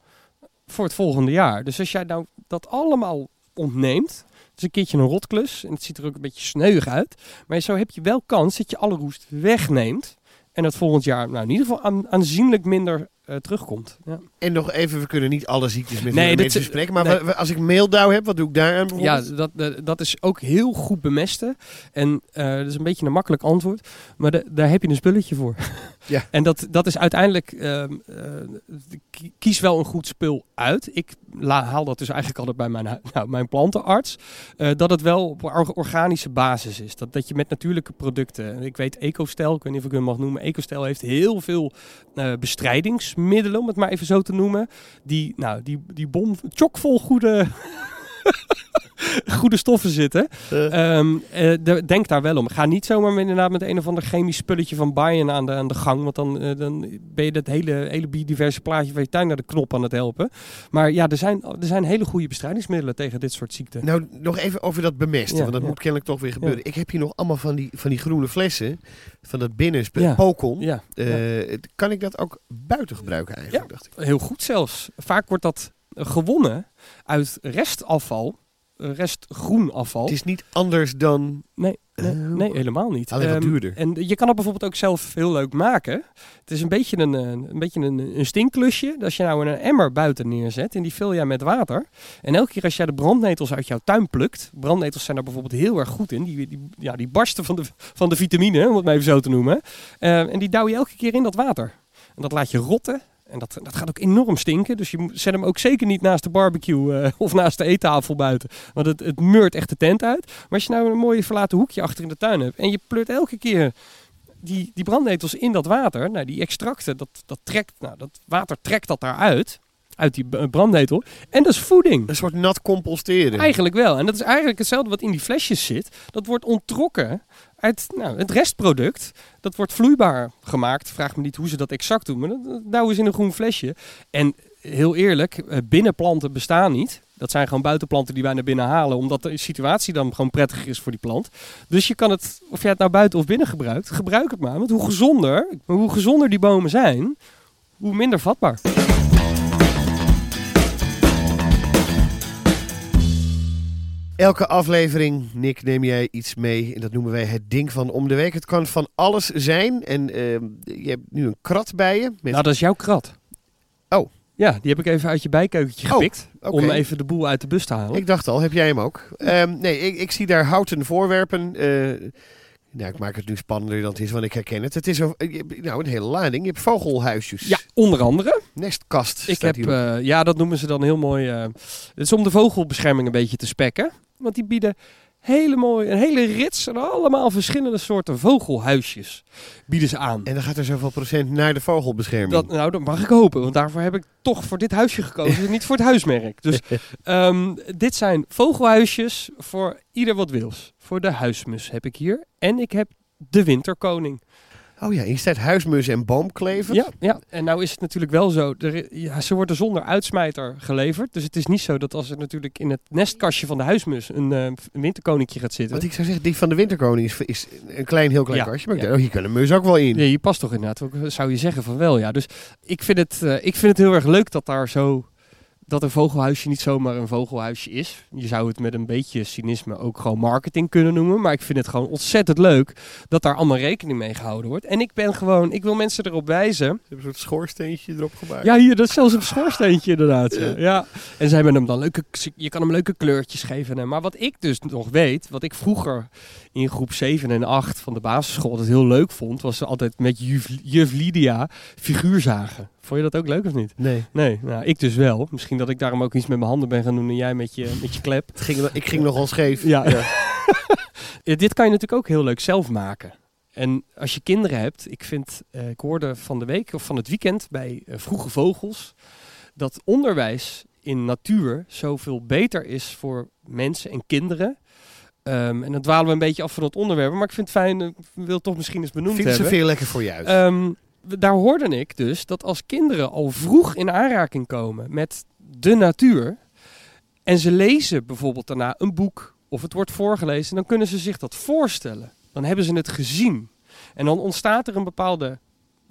voor het volgende jaar. Dus als jij nou dat allemaal ontneemt, is een keertje een rotklus en het ziet er ook een beetje sneuig uit. Maar zo heb je wel kans dat je alle roest wegneemt en het volgend jaar nou, in ieder geval aan, aanzienlijk minder eh, terugkomt. Ja. En nog even, we kunnen niet alle ziektes met Nee, mensen bespreken. Maar nee. als ik meeldauw heb, wat doe ik daar aan Ja, dat, dat, dat is ook heel goed bemesten. En eh, dat is een beetje een makkelijk antwoord. Maar de- daar heb je een spulletje voor. Ja. En dat, dat is uiteindelijk... ehm, eh, ki- kies wel een goed spul uit. Ik la- haal dat dus eigenlijk altijd bij mijn, nou, mijn plantenarts. eh, dat het wel op or- organische basis is. Dat, dat je met natuurlijke producten... Ik weet EcoStel, ik weet niet of ik hem mag noemen. EcoStel heeft heel veel eh, bestrijdingsmiddelen, om het maar even zo te noemen. Die, nou, die, die bom chockvol goede... goede stoffen zitten. Eh, Ehm, eh, de- denk daar wel om. Ga niet zomaar met, inderdaad met een of ander chemisch spulletje van Bayern aan de, aan de gang. Want dan, eh, dan ben je dat hele, hele biodiverse plaatje van je tuin naar de knop aan het helpen. Maar ja, er zijn, er zijn hele goede bestrijdingsmiddelen tegen dit soort ziekten. nou, nog even over dat bemesten, Ja, want dat ja. moet kennelijk toch weer gebeuren. Ik heb hier nog allemaal van die, van die groene flessen, van dat binnenspul, Ja. pokon. Kan ik dat ook buiten gebruiken eigenlijk, Ja. dacht ik. heel goed zelfs. Vaak wordt dat gewonnen uit restafval, eh, restgroen afval. Het is niet anders dan... Nee, nee, Oh. nee, helemaal niet. Alleen wat Ehm, duurder. En je kan het bijvoorbeeld ook zelf heel leuk maken. Het is een beetje een, eh, een, beetje een, een stinkklusje. Als je nou een emmer buiten neerzet en die vul jij met water. En elke keer als jij de brandnetels uit jouw tuin plukt. Brandnetels zijn daar bijvoorbeeld heel erg goed in. Die, die, ja, die barsten van de, van de vitamine, om het maar even zo te noemen. Eh, en die douw je elke keer in dat water. En dat laat je rotten. En dat, dat gaat ook enorm stinken. Dus je zet hem ook zeker niet naast de barbecue eh, of naast de eettafel buiten. Want het, het meurt echt de tent uit. Maar als je nou een mooi verlaten hoekje achter in de tuin hebt. En je pleurt elke keer die, die brandnetels in dat water. Nou, die extracten, dat, dat, trekt, nou, dat water trekt dat daaruit. Uit die b- brandnetel. En dat is voeding. Een soort nat composteren. Eigenlijk wel. En dat is eigenlijk hetzelfde wat in die flesjes zit. Dat wordt onttrokken uit nou, het restproduct. Dat wordt vloeibaar gemaakt. Vraag me niet hoe ze dat exact doen. Maar dat, douwen ze in een groen flesje. En heel eerlijk, eh, binnenplanten bestaan niet. Dat zijn gewoon buitenplanten die wij naar binnen halen. Omdat de situatie dan gewoon prettig is voor die plant. Dus je kan het, of jij het nou buiten of binnen gebruikt, gebruik het maar. Want hoe gezonder, hoe gezonder die bomen zijn, hoe minder vatbaar. Elke aflevering, Nick, neem jij iets mee. En dat noemen wij het ding van om de week. Het kan van alles zijn. En ehm, je hebt nu een krat bij je. Met... Nou, dat is jouw krat. Oh. Ja, die heb ik even uit je bijkeukentje Oh, gepikt. Om even de boel uit de bus te halen. Ik dacht al, heb jij hem ook? Ehm, nee, ik, ik zie daar houten voorwerpen. eh, nou, ik maak het nu spannender dan het is, want ik herken het. Het is een, nou, een hele lading. Je hebt vogelhuisjes. Ja, onder andere. Nestkast Ik heb, eh, ja, dat noemen ze dan heel mooi. eh, het is om de vogelbescherming een beetje te spekken. Want die bieden hele mooie, een hele rits en allemaal verschillende soorten vogelhuisjes bieden ze aan. En dan gaat er zoveel procent naar de vogelbescherming. Dat, nou, dat mag ik hopen, want daarvoor heb ik toch voor dit huisje gekozen, en niet voor het huismerk. Dus ehm, dit zijn vogelhuisjes voor ieder wat wils. Voor de huismus heb ik hier. En ik heb de winterkoning. Oh ja, hier staat huismus en boomklever. Ja, ja, en nou is het natuurlijk wel zo. Er, ja, ze worden zonder uitsmijter geleverd. Dus het is niet zo dat als er natuurlijk in het nestkastje van de huismus een, een winterkoninkje gaat zitten. Want ik zou zeggen, die van de winterkoning is, is een klein, heel klein Ja, kastje. Maar ik ja. dacht, oh, hier kan een mus ook wel in. Ja, hier past toch inderdaad. ook, Zou je zeggen van wel, ja. Dus ik vind het, eh, ik vind het heel erg leuk dat daar zo... Dat een vogelhuisje niet zomaar een vogelhuisje is. Je zou het met een beetje cynisme ook gewoon marketing kunnen noemen. Maar ik vind het gewoon ontzettend leuk dat daar allemaal rekening mee gehouden wordt. En ik ben gewoon, ik wil mensen erop wijzen. Ze hebben een soort schoorsteentje erop gemaakt. Ja, hier, dat is zelfs een schoorsteentje inderdaad. Ja. ja. En ze hebben hem dan leuke, je kan hem leuke kleurtjes geven. Maar wat ik dus nog weet, wat ik vroeger in groep 7 en 8 van de basisschool altijd heel leuk vond, was altijd met juf, juf Lydia figuurzagen. Vond je dat ook leuk of niet? Nee. Nee, nou, ik dus wel. Misschien dat ik daarom ook iets met mijn handen ben gaan doen en jij met je, met je klep. Het ging, ik ging nogal scheef. Ja. Ja, dit kan je natuurlijk ook heel leuk zelf maken. En als je kinderen hebt, ik vind, eh, ik hoorde van de week of van het weekend bij eh, Vroege Vogels, dat onderwijs in natuur zoveel beter is voor mensen en kinderen. Ehm, en dan dwalen we een beetje af van het onderwerp, maar ik vind het fijn, eh, ik wil het toch misschien eens benoemd Vindt ze hebben. veel lekker voor je uit? Ehm, daar hoorde ik dus dat als kinderen al vroeg in aanraking komen met de natuur en ze lezen bijvoorbeeld daarna een boek of het wordt voorgelezen, dan kunnen ze zich dat voorstellen. Dan hebben ze het gezien. En dan ontstaat er een bepaalde,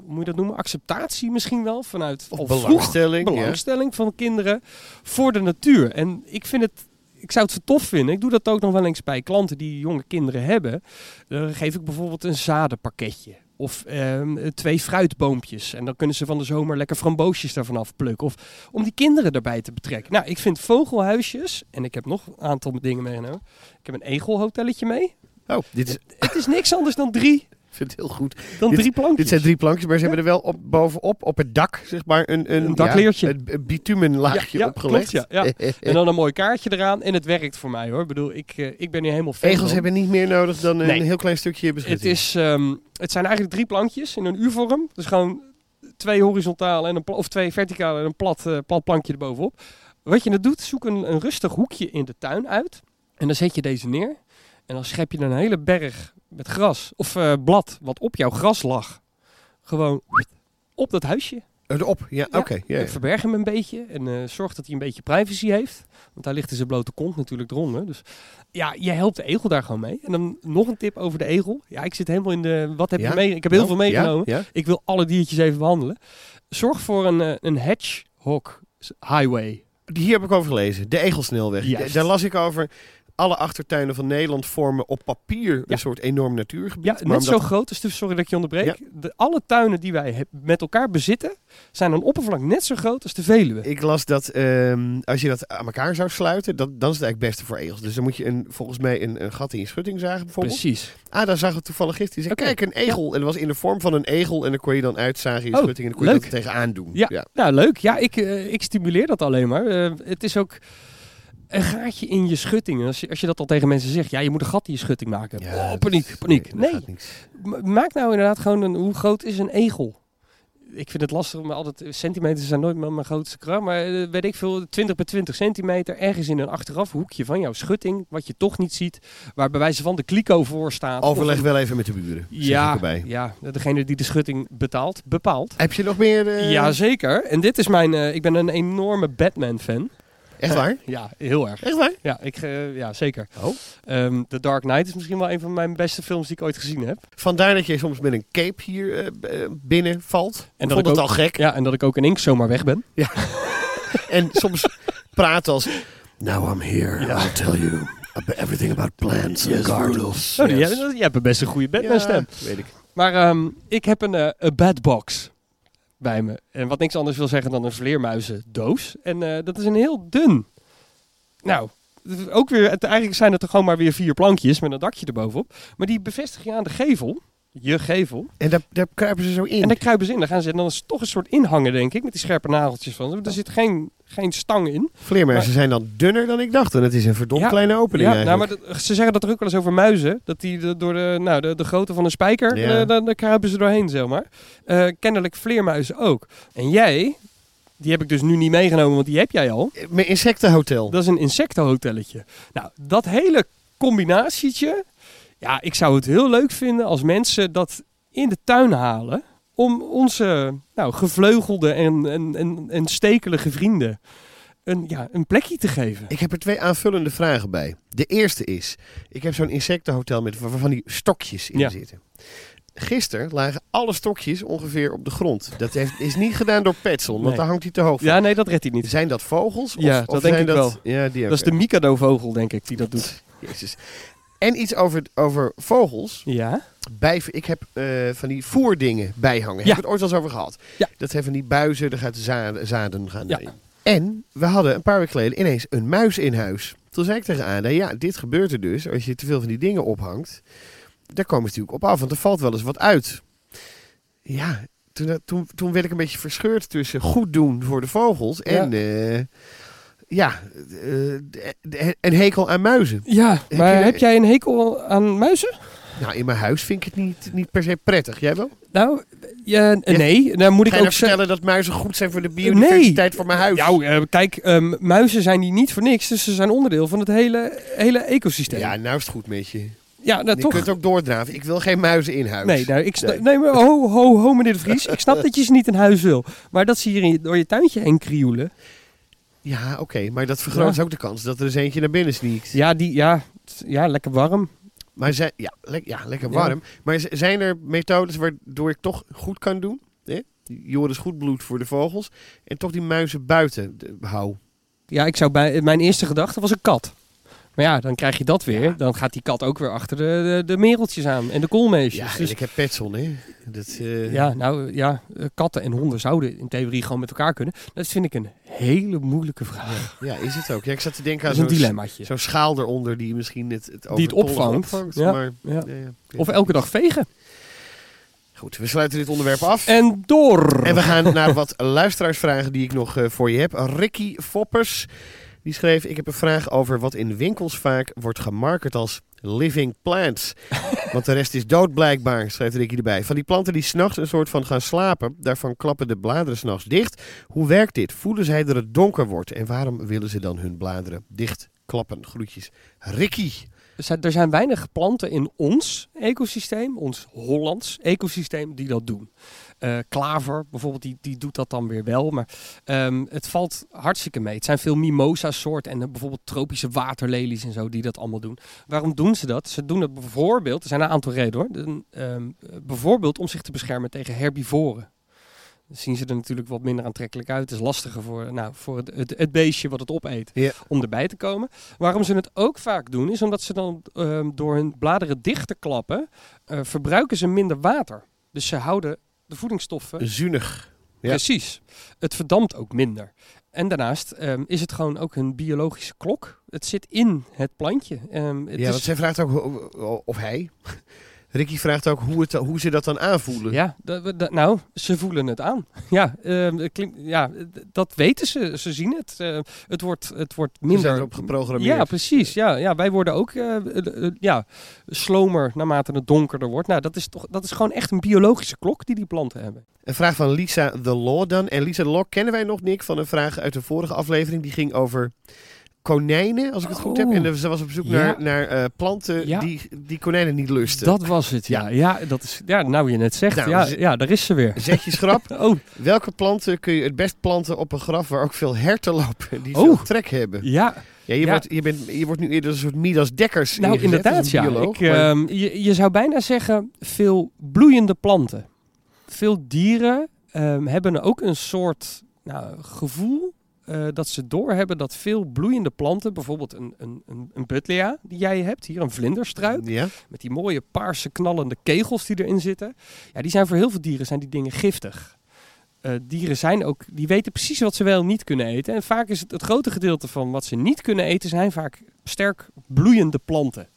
hoe moet je dat noemen, acceptatie misschien wel vanuit Of vroeg belangstelling. ja. belangstelling van kinderen voor de natuur. En ik vind het, ik zou het zo tof vinden. Ik doe dat ook nog wel eens bij klanten die jonge kinderen hebben. Dan geef ik bijvoorbeeld een zadenpakketje. Of ehm, twee fruitboompjes. En dan kunnen ze van de zomer lekker framboosjes daarvan afplukken. Of om die kinderen erbij te betrekken. Nou, ik vind vogelhuisjes. En ik heb nog een aantal dingen meegenomen. Ik heb een egelhotelletje mee. Oh, dit is, Het is niks anders dan drie, vind het heel goed. dan Dit- drie plankjes. Dit zijn drie plankjes, maar ze hebben er wel op, bovenop, op het dak, zeg maar, een, een, Een dakleertje. Ja, een, bitumenlaagje Ja, opgelegd. klopt, ja, En dan een mooi kaartje eraan. En het werkt voor mij hoor. Ik bedoel, ik, eh, ik ben hier helemaal fan Egels van. hebben niet meer nodig dan een heel klein stukje Het, beschutting. is, ehm, het zijn eigenlijk drie plankjes in een U-vorm. Dus gewoon twee horizontale en een of twee verticale en een plat, eh, plat plankje erbovenop. Wat je dan doet, zoek een, een rustig hoekje in de tuin uit. En dan zet je deze neer. En dan schep je een hele berg met gras of eh, blad wat op jouw gras lag. Gewoon op dat huisje. Erop, ja, Ja. oké. Verberg hem een beetje en eh, zorg dat hij een beetje privacy heeft. Want daar ligt in zijn blote kont natuurlijk eronder. Dus ja, je helpt de egel daar gewoon mee. En dan nog een tip over de egel. Ja, ik zit helemaal in de... Wat heb Ja? je mee? Ik heb heel Nou, veel meegenomen. Ja. Ik wil alle diertjes even behandelen. Zorg voor een, eh, een hedgehog highway. Hier heb ik over gelezen. De Egelsnelweg. Daar las ik over. Alle achtertuinen van Nederland vormen op papier Ja. een soort enorm natuurgebied. Ja, maar net zo groot. Dus sorry dat ik je onderbreek. De, alle tuinen die wij met elkaar bezitten, zijn een oppervlak net zo groot als de Veluwe. Ik las dat ehm, als je dat aan elkaar zou sluiten, dat, dan is het eigenlijk het beste voor egels. Dus dan moet je een, volgens mij een, een gat in je schutting zagen bijvoorbeeld. Precies. Ah, daar zag ik toevallig gisteren. Die zei, kijk, een egel. En dat was in de vorm van een egel. En dan kon je dan uitzagen in je Oh, schutting. En dan kon je leuk. dat er tegenaan doen. Ja, nou leuk. Ja, ik, eh, ik stimuleer dat alleen maar. Eh, het is ook een gaatje in je schutting. Als je, als je dat al tegen mensen zegt, ja, je moet een gat in je schutting maken. Ja, oh, paniek, paniek. Nee, maak nou inderdaad gewoon een, hoe groot is een egel? Ik vind het lastig, maar altijd centimeters zijn nooit mijn, grootste kracht. Maar eh, weet ik veel, 20 bij 20 centimeter, ergens in een achteraf hoekje van jouw schutting, wat je toch niet ziet, waar bij wijze van de kliko voor staat. Overleg Of- wel even met de buren. Ja, erbij. ja, degene die de schutting betaalt, bepaalt. Heb je nog meer? eh, Ja, zeker. En dit is mijn, eh, ik ben een enorme Batman-fan. Echt waar? Ja, heel erg. Echt waar? Ja, ik, eh, ja zeker. Oh. Ehm, The Dark Knight is misschien wel een van mijn beste films die ik ooit gezien heb. Vandaar dat je soms met een cape hier eh, b- eh, binnen valt. En En dat vond ik het ook- al gek. Ja, en dat ik ook in ink zomaar weg ben. En soms praat als... Now I'm here. I'll tell you everything about plants and gardens. Oh, Yes. jij, jij hebt best een goede Batman-stem. Ja, weet ik. Maar ehm, ik heb een, eh, een Batbox bij me. En wat niks anders wil zeggen dan een vleermuizendoos. En eh, dat is een heel dun. Nou, ook weer, het, eigenlijk zijn het er gewoon maar weer vier plankjes met een dakje erbovenop. Maar die bevestig je aan de gevel. Je gevel. En daar, daar kruipen ze zo in. En daar kruipen ze in. Dan gaan ze, en dan is het toch een soort inhangen, denk ik. Met die scherpe nageltjes van. Er zit geen, geen stang in. Vleermuizen zijn dan dunner dan ik dacht. En het is een verdomd Ja. kleine opening Ja, nou, maar dat- ze zeggen dat er ook wel eens over muizen. Dat die de- door de, nou, de, de grootte van een spijker, Ja. eh, daar, daar kruipen ze doorheen, zeg maar. Eh, kennelijk vleermuizen ook. En jij, die heb ik dus nu niet meegenomen, want die heb jij al. Mijn insectenhotel. Dat is een insectenhotelletje. Nou, dat hele combinatietje. Ja, ik zou het heel leuk vinden als mensen dat in de tuin halen. Om onze nou, gevleugelde en, en, en, en stekelige vrienden een, ja, een plekje te geven. Ik heb er twee aanvullende vragen bij. De eerste is, ik heb zo'n insectenhotel met wa- van die stokjes in Ja. zitten. Gisteren lagen alle stokjes ongeveer op de grond. Dat heeft, is niet gedaan door Petzl, want Nee. daar hangt hij te hoog van. Ja, nee, dat redt hij niet. Zijn dat vogels? Of, Ja, of dat denk zijn ik dat, Ja, die Dat is de Mikado-vogel, denk ik, die dat doet. Jezus. En iets over, over vogels. Ja? Bij, ik heb eh, van die voerdingen bijhangen. Ja. Heb ik het ooit wel eens over gehad. Ja. Dat zijn van die buizen, daar gaat de zaden, zaden gaan Ja. erin. En we hadden een paar weken geleden ineens een muis in huis. Toen zei ik tegen Ada, ja, dit gebeurt er dus als je te veel van die dingen ophangt. Daar komen ze natuurlijk op af, want er valt wel eens wat uit. Ja, toen, toen, toen werd ik een beetje verscheurd tussen goed doen voor de vogels en... eh, ja, eh, een hekel aan muizen. Ja, Heb maar je- heb jij een hekel aan muizen? Nou, in mijn huis vind ik het niet, niet per se prettig. Jij wel? Nou, ja, nee. Dan moet ik ook nou vertellen dat muizen goed zijn voor de biodiversiteit van mijn huis? Nou, eh, kijk, ehm, muizen zijn die niet voor niks. Dus ze zijn onderdeel van het hele, hele ecosysteem. ja, nou is het goed met je. ja nou, je toch. kunt ook doordraven. Ik wil geen muizen in huis. Nee, nou, ik Nee. nee. maar ho, ho, ho, meneer de Vries. Ik snap dat je ze niet in huis wil. Maar dat ze hier in door je tuintje heen krioelen. Ja, oké. maar dat vergroot Ja. ook de kans dat er eens eentje naar binnen sneakt. Ja, die, ja, ja lekker warm. Maar zijn, ja, le- ja, lekker Ja. warm. Maar zijn er methodes waardoor ik toch goed kan doen? Joris goed bloed voor de vogels. En toch die muizen buiten hou. Ja, ik zou bij, mijn eerste gedachte was een kat. Maar ja, dan krijg je dat weer. Dan gaat die kat ook weer achter de, de, de mereltjes aan en de koolmeesjes. Ja, en dus ik heb petson, hè. Dat, eh, ja, nou ja, eh, katten en honden zouden in theorie gewoon met elkaar kunnen. Dat vind ik een hele moeilijke vraag. ja, is het ook. Ja, ik zat te denken aan zo'n dilemmaatje. zo'n schaal eronder die misschien het, het Die het overtollige opvangt. Ja, Maar, ja. Of elke dag vegen. Goed, we sluiten dit onderwerp af. En door. En we gaan naar wat luisteraarsvragen die ik nog eh, voor je heb. Ricky Foppers, die schreef... Ik heb een vraag over wat in winkels vaak wordt gemarket als living plants. Want de rest is dood blijkbaar, schrijft Ricky erbij. Van die planten die s'nachts een soort van gaan slapen... daarvan klappen de bladeren s'nachts dicht. Hoe werkt dit? Voelen zij dat het donker wordt? En waarom willen ze dan hun bladeren dicht klappen? Groetjes. Ricky. Er zijn, er zijn weinig planten in ons ecosysteem, ons Hollands ecosysteem, die dat doen. Eh, klaver bijvoorbeeld, die, die doet dat dan weer wel. Maar ehm, het valt hartstikke mee. Het zijn veel mimosa-soorten en eh, bijvoorbeeld tropische waterlelies en zo die dat allemaal doen. Waarom doen ze dat? Ze doen het bijvoorbeeld, er zijn een aantal redenen hoor. De- ehm, eh, bijvoorbeeld om zich te beschermen tegen herbivoren. Dan zien ze er natuurlijk wat minder aantrekkelijk uit. Het is lastiger voor, nou, voor het, het, het beestje wat het opeet om erbij te komen. Waarom ze het ook vaak doen, is omdat ze dan ehm, door hun bladeren dicht te klappen, eh, verbruiken ze minder water. Dus ze houden de voedingsstoffen Zuinig. Ja. precies. Het verdampt ook minder. En daarnaast ehm, is het gewoon ook een biologische klok. Het zit in het plantje. Ehm, het Ja, is- want zij vraagt ook... Of hij... Ricky vraagt ook hoe, het, hoe ze dat dan aanvoelen. Ja, nou, ze voelen het aan. Ja, ehm, ja dat weten ze. Ze zien het. Eh, het wordt, het wordt Ze zijn minder. erop geprogrammeerd. Ja, precies. Ja, ja, wij worden ook eh, eh, ja, slomer naarmate het donkerder wordt. Nou, dat is, toch, dat is gewoon echt een biologische klok die die planten hebben. Een vraag van Lisa The Law dan. En Lisa The Law kennen wij nog, Nick, van een vraag uit de vorige aflevering. Die ging over konijnen, als ik het goed heb. Oh. En ze was op zoek Ja. naar, naar eh, planten Ja. die, die konijnen niet lusten. Dat was het, ja. Ja, dat is, ja nou je net zegt. Nou, ja, ja, daar is ze weer. Zet je schrap. Oh, Welke planten kun je het best planten op een graf waar ook veel herten lopen die Oh. veel trek hebben? ja. Ja, je, Ja. Wordt, je, bent, je wordt nu eerder een soort Midas Dekkers Nou, ingezet inderdaad, ja. bioloog, Ik, maar- ehm, je, je zou bijna zeggen veel bloeiende planten. Veel dieren ehm, hebben ook een soort nou, gevoel eh, dat ze doorhebben dat veel bloeiende planten, bijvoorbeeld een, een, een, een buddleia die jij hebt, hier een vlinderstruik, ja? met die mooie paarse knallende kegels die erin zitten. Ja, die zijn voor heel veel dieren zijn die dingen giftig. Eh, dieren zijn ook, die weten precies wat ze wel niet kunnen eten. En vaak is het, het grote gedeelte van wat ze niet kunnen eten, zijn vaak sterk bloeiende planten.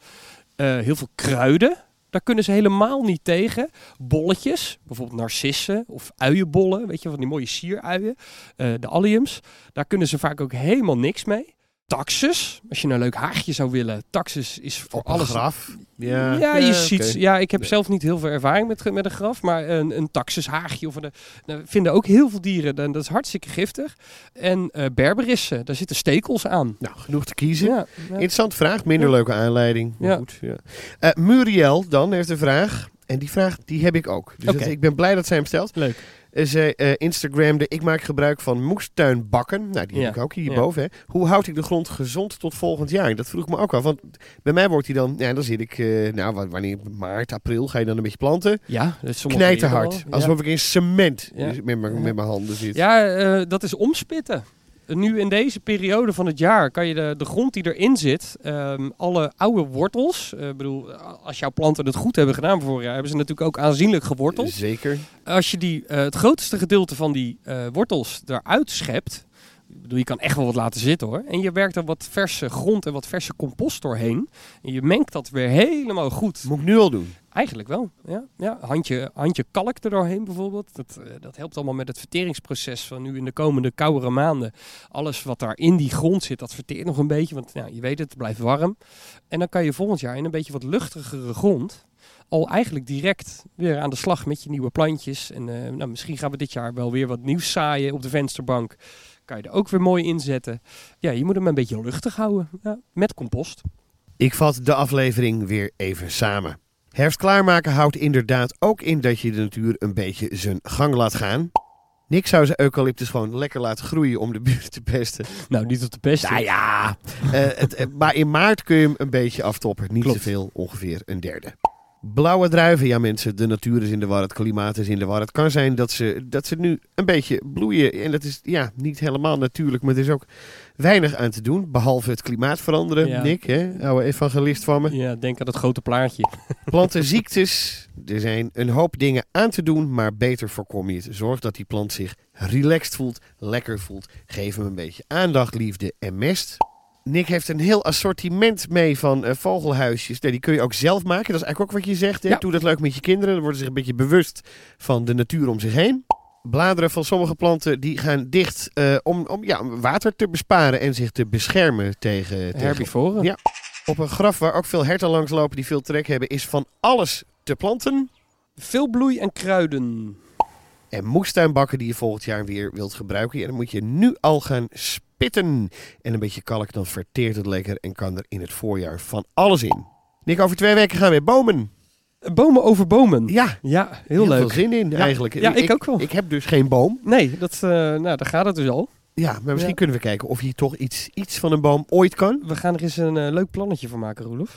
Eh, heel veel kruiden, daar kunnen ze helemaal niet tegen. Bolletjes, bijvoorbeeld narcissen of uienbollen, weet je, van die mooie sieruien. Eh, de alliums, daar kunnen ze vaak ook helemaal niks mee. Taxus, als je een leuk haagje zou willen. Taxus is voor Op alles graf. ja, Ja, je ja, ziet. Ja, ik heb Nee. zelf niet heel veel ervaring met, met een graf, maar een, een taxushaagje of een, nou, vinden ook heel veel dieren. En dat is hartstikke giftig. En eh berberissen, daar zitten stekels aan. Nou, genoeg te kiezen. Ja, ja. Interessante vraag, minder Ja. leuke aanleiding. Maar Ja. Goed, ja. Eh, Muriel dan heeft een vraag. En die vraag die heb ik ook. Dus dat- ik ben blij dat zij hem stelt. Leuk. Eh, Zij eh, Instagramde, ik maak gebruik van moestuinbakken. Nou, die Ja. heb ik ook Ja. hierboven. Hè. Hoe houd ik de grond gezond tot volgend jaar? Dat vroeg ik me ook af. Want bij mij wordt hij dan, ja, dan zit ik, eh, nou, wa- wanneer, maart, april ga je dan een beetje planten. Ja, sommige Knijterhard. al. Alsof ik in cement dus mijn met mijn handen zit. Ja, eh, dat is omspitten. Nu in deze periode van het jaar kan je de, de grond die erin zit, ehm, alle oude wortels, eh, ik bedoel, als jouw planten het goed hebben gedaan vorig jaar, hebben ze natuurlijk ook aanzienlijk geworteld. Zeker. als je die, eh, het grootste gedeelte van die eh, wortels eruit schept, ik bedoel, je kan echt wel wat laten zitten hoor. En je werkt er wat verse grond en wat verse compost doorheen. En je mengt dat weer helemaal goed. Moet ik nu al doen. Eigenlijk wel, ja. ja handje, handje kalk er doorheen bijvoorbeeld. Dat, eh, dat helpt allemaal met het verteringsproces van nu in de komende koudere maanden. Alles wat daar in die grond zit, dat verteert nog een beetje. Want ja, je weet het, het blijft warm. En dan kan je volgend jaar in een beetje wat luchtigere grond... al eigenlijk direct weer aan de slag met je nieuwe plantjes. En eh, nou, misschien gaan we dit jaar wel weer wat nieuws zaaien op de vensterbank. Kan je er ook weer mooi inzetten. Ja, je moet hem een beetje luchtig houden. Ja, met compost. Ik vat de aflevering weer even samen. Herfst klaarmaken houdt inderdaad ook in dat je de natuur een beetje zijn gang laat gaan. Niks zou zijn eucalyptus gewoon lekker laten groeien om de buurt te pesten. Nou, niet op de pesten. Nou ja, eh, het, eh, maar in maart kun je hem een beetje aftoppen. Niet Klopt. zoveel, ongeveer een derde. Blauwe druiven, ja mensen, de natuur is in de war, het klimaat is in de war. Het kan zijn dat ze, dat ze nu een beetje bloeien en dat is ja, niet helemaal natuurlijk, maar er is ook weinig aan te doen. Behalve het klimaat veranderen, Ja. Nick, hè, oude evangelist van me. Ja, denk aan het grote plaatje. Plantenziektes, er zijn een hoop dingen aan te doen, maar beter voorkom je het. Zorg dat die plant zich relaxed voelt, lekker voelt. Geef hem een beetje aandacht, liefde en mest. Nick heeft een heel assortiment mee van eh, vogelhuisjes. Nee, die kun je ook zelf maken. Dat is eigenlijk ook wat je zegt. Hè? Ja. Doe dat leuk met je kinderen. Dan worden ze zich een beetje bewust van de natuur om zich heen. Bladeren van sommige planten die gaan dicht eh, om, om ja, water te besparen en zich te beschermen tegen, tegen Herbivoren. Ja. Op een graf waar ook veel herten langs lopen die veel trek hebben, is van alles te planten. Veel bloei en kruiden. En moestuinbakken die je volgend jaar weer wilt gebruiken. Ja, dan moet je nu al gaan En een beetje kalk, dan verteert het lekker en kan er in het voorjaar van alles in. Nick, over twee weken gaan we weer bomen. Bomen over bomen. Ja, Ja, heel, veel leuk. zin in Ja. eigenlijk. Ja, ik ook wel. Ik heb dus geen boom. Nee, dat, eh, nou, daar gaat het dus al. Ja, maar misschien Ja. kunnen we kijken of je toch iets, iets van een boom ooit kan. We gaan er eens een eh, leuk plannetje van maken, Roelof.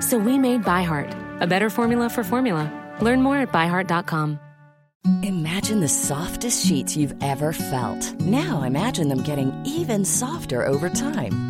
So we made ByHeart, a better formula for formula. Learn more at byheart.com. Imagine the softest sheets you've ever felt. Now imagine them getting even softer over time.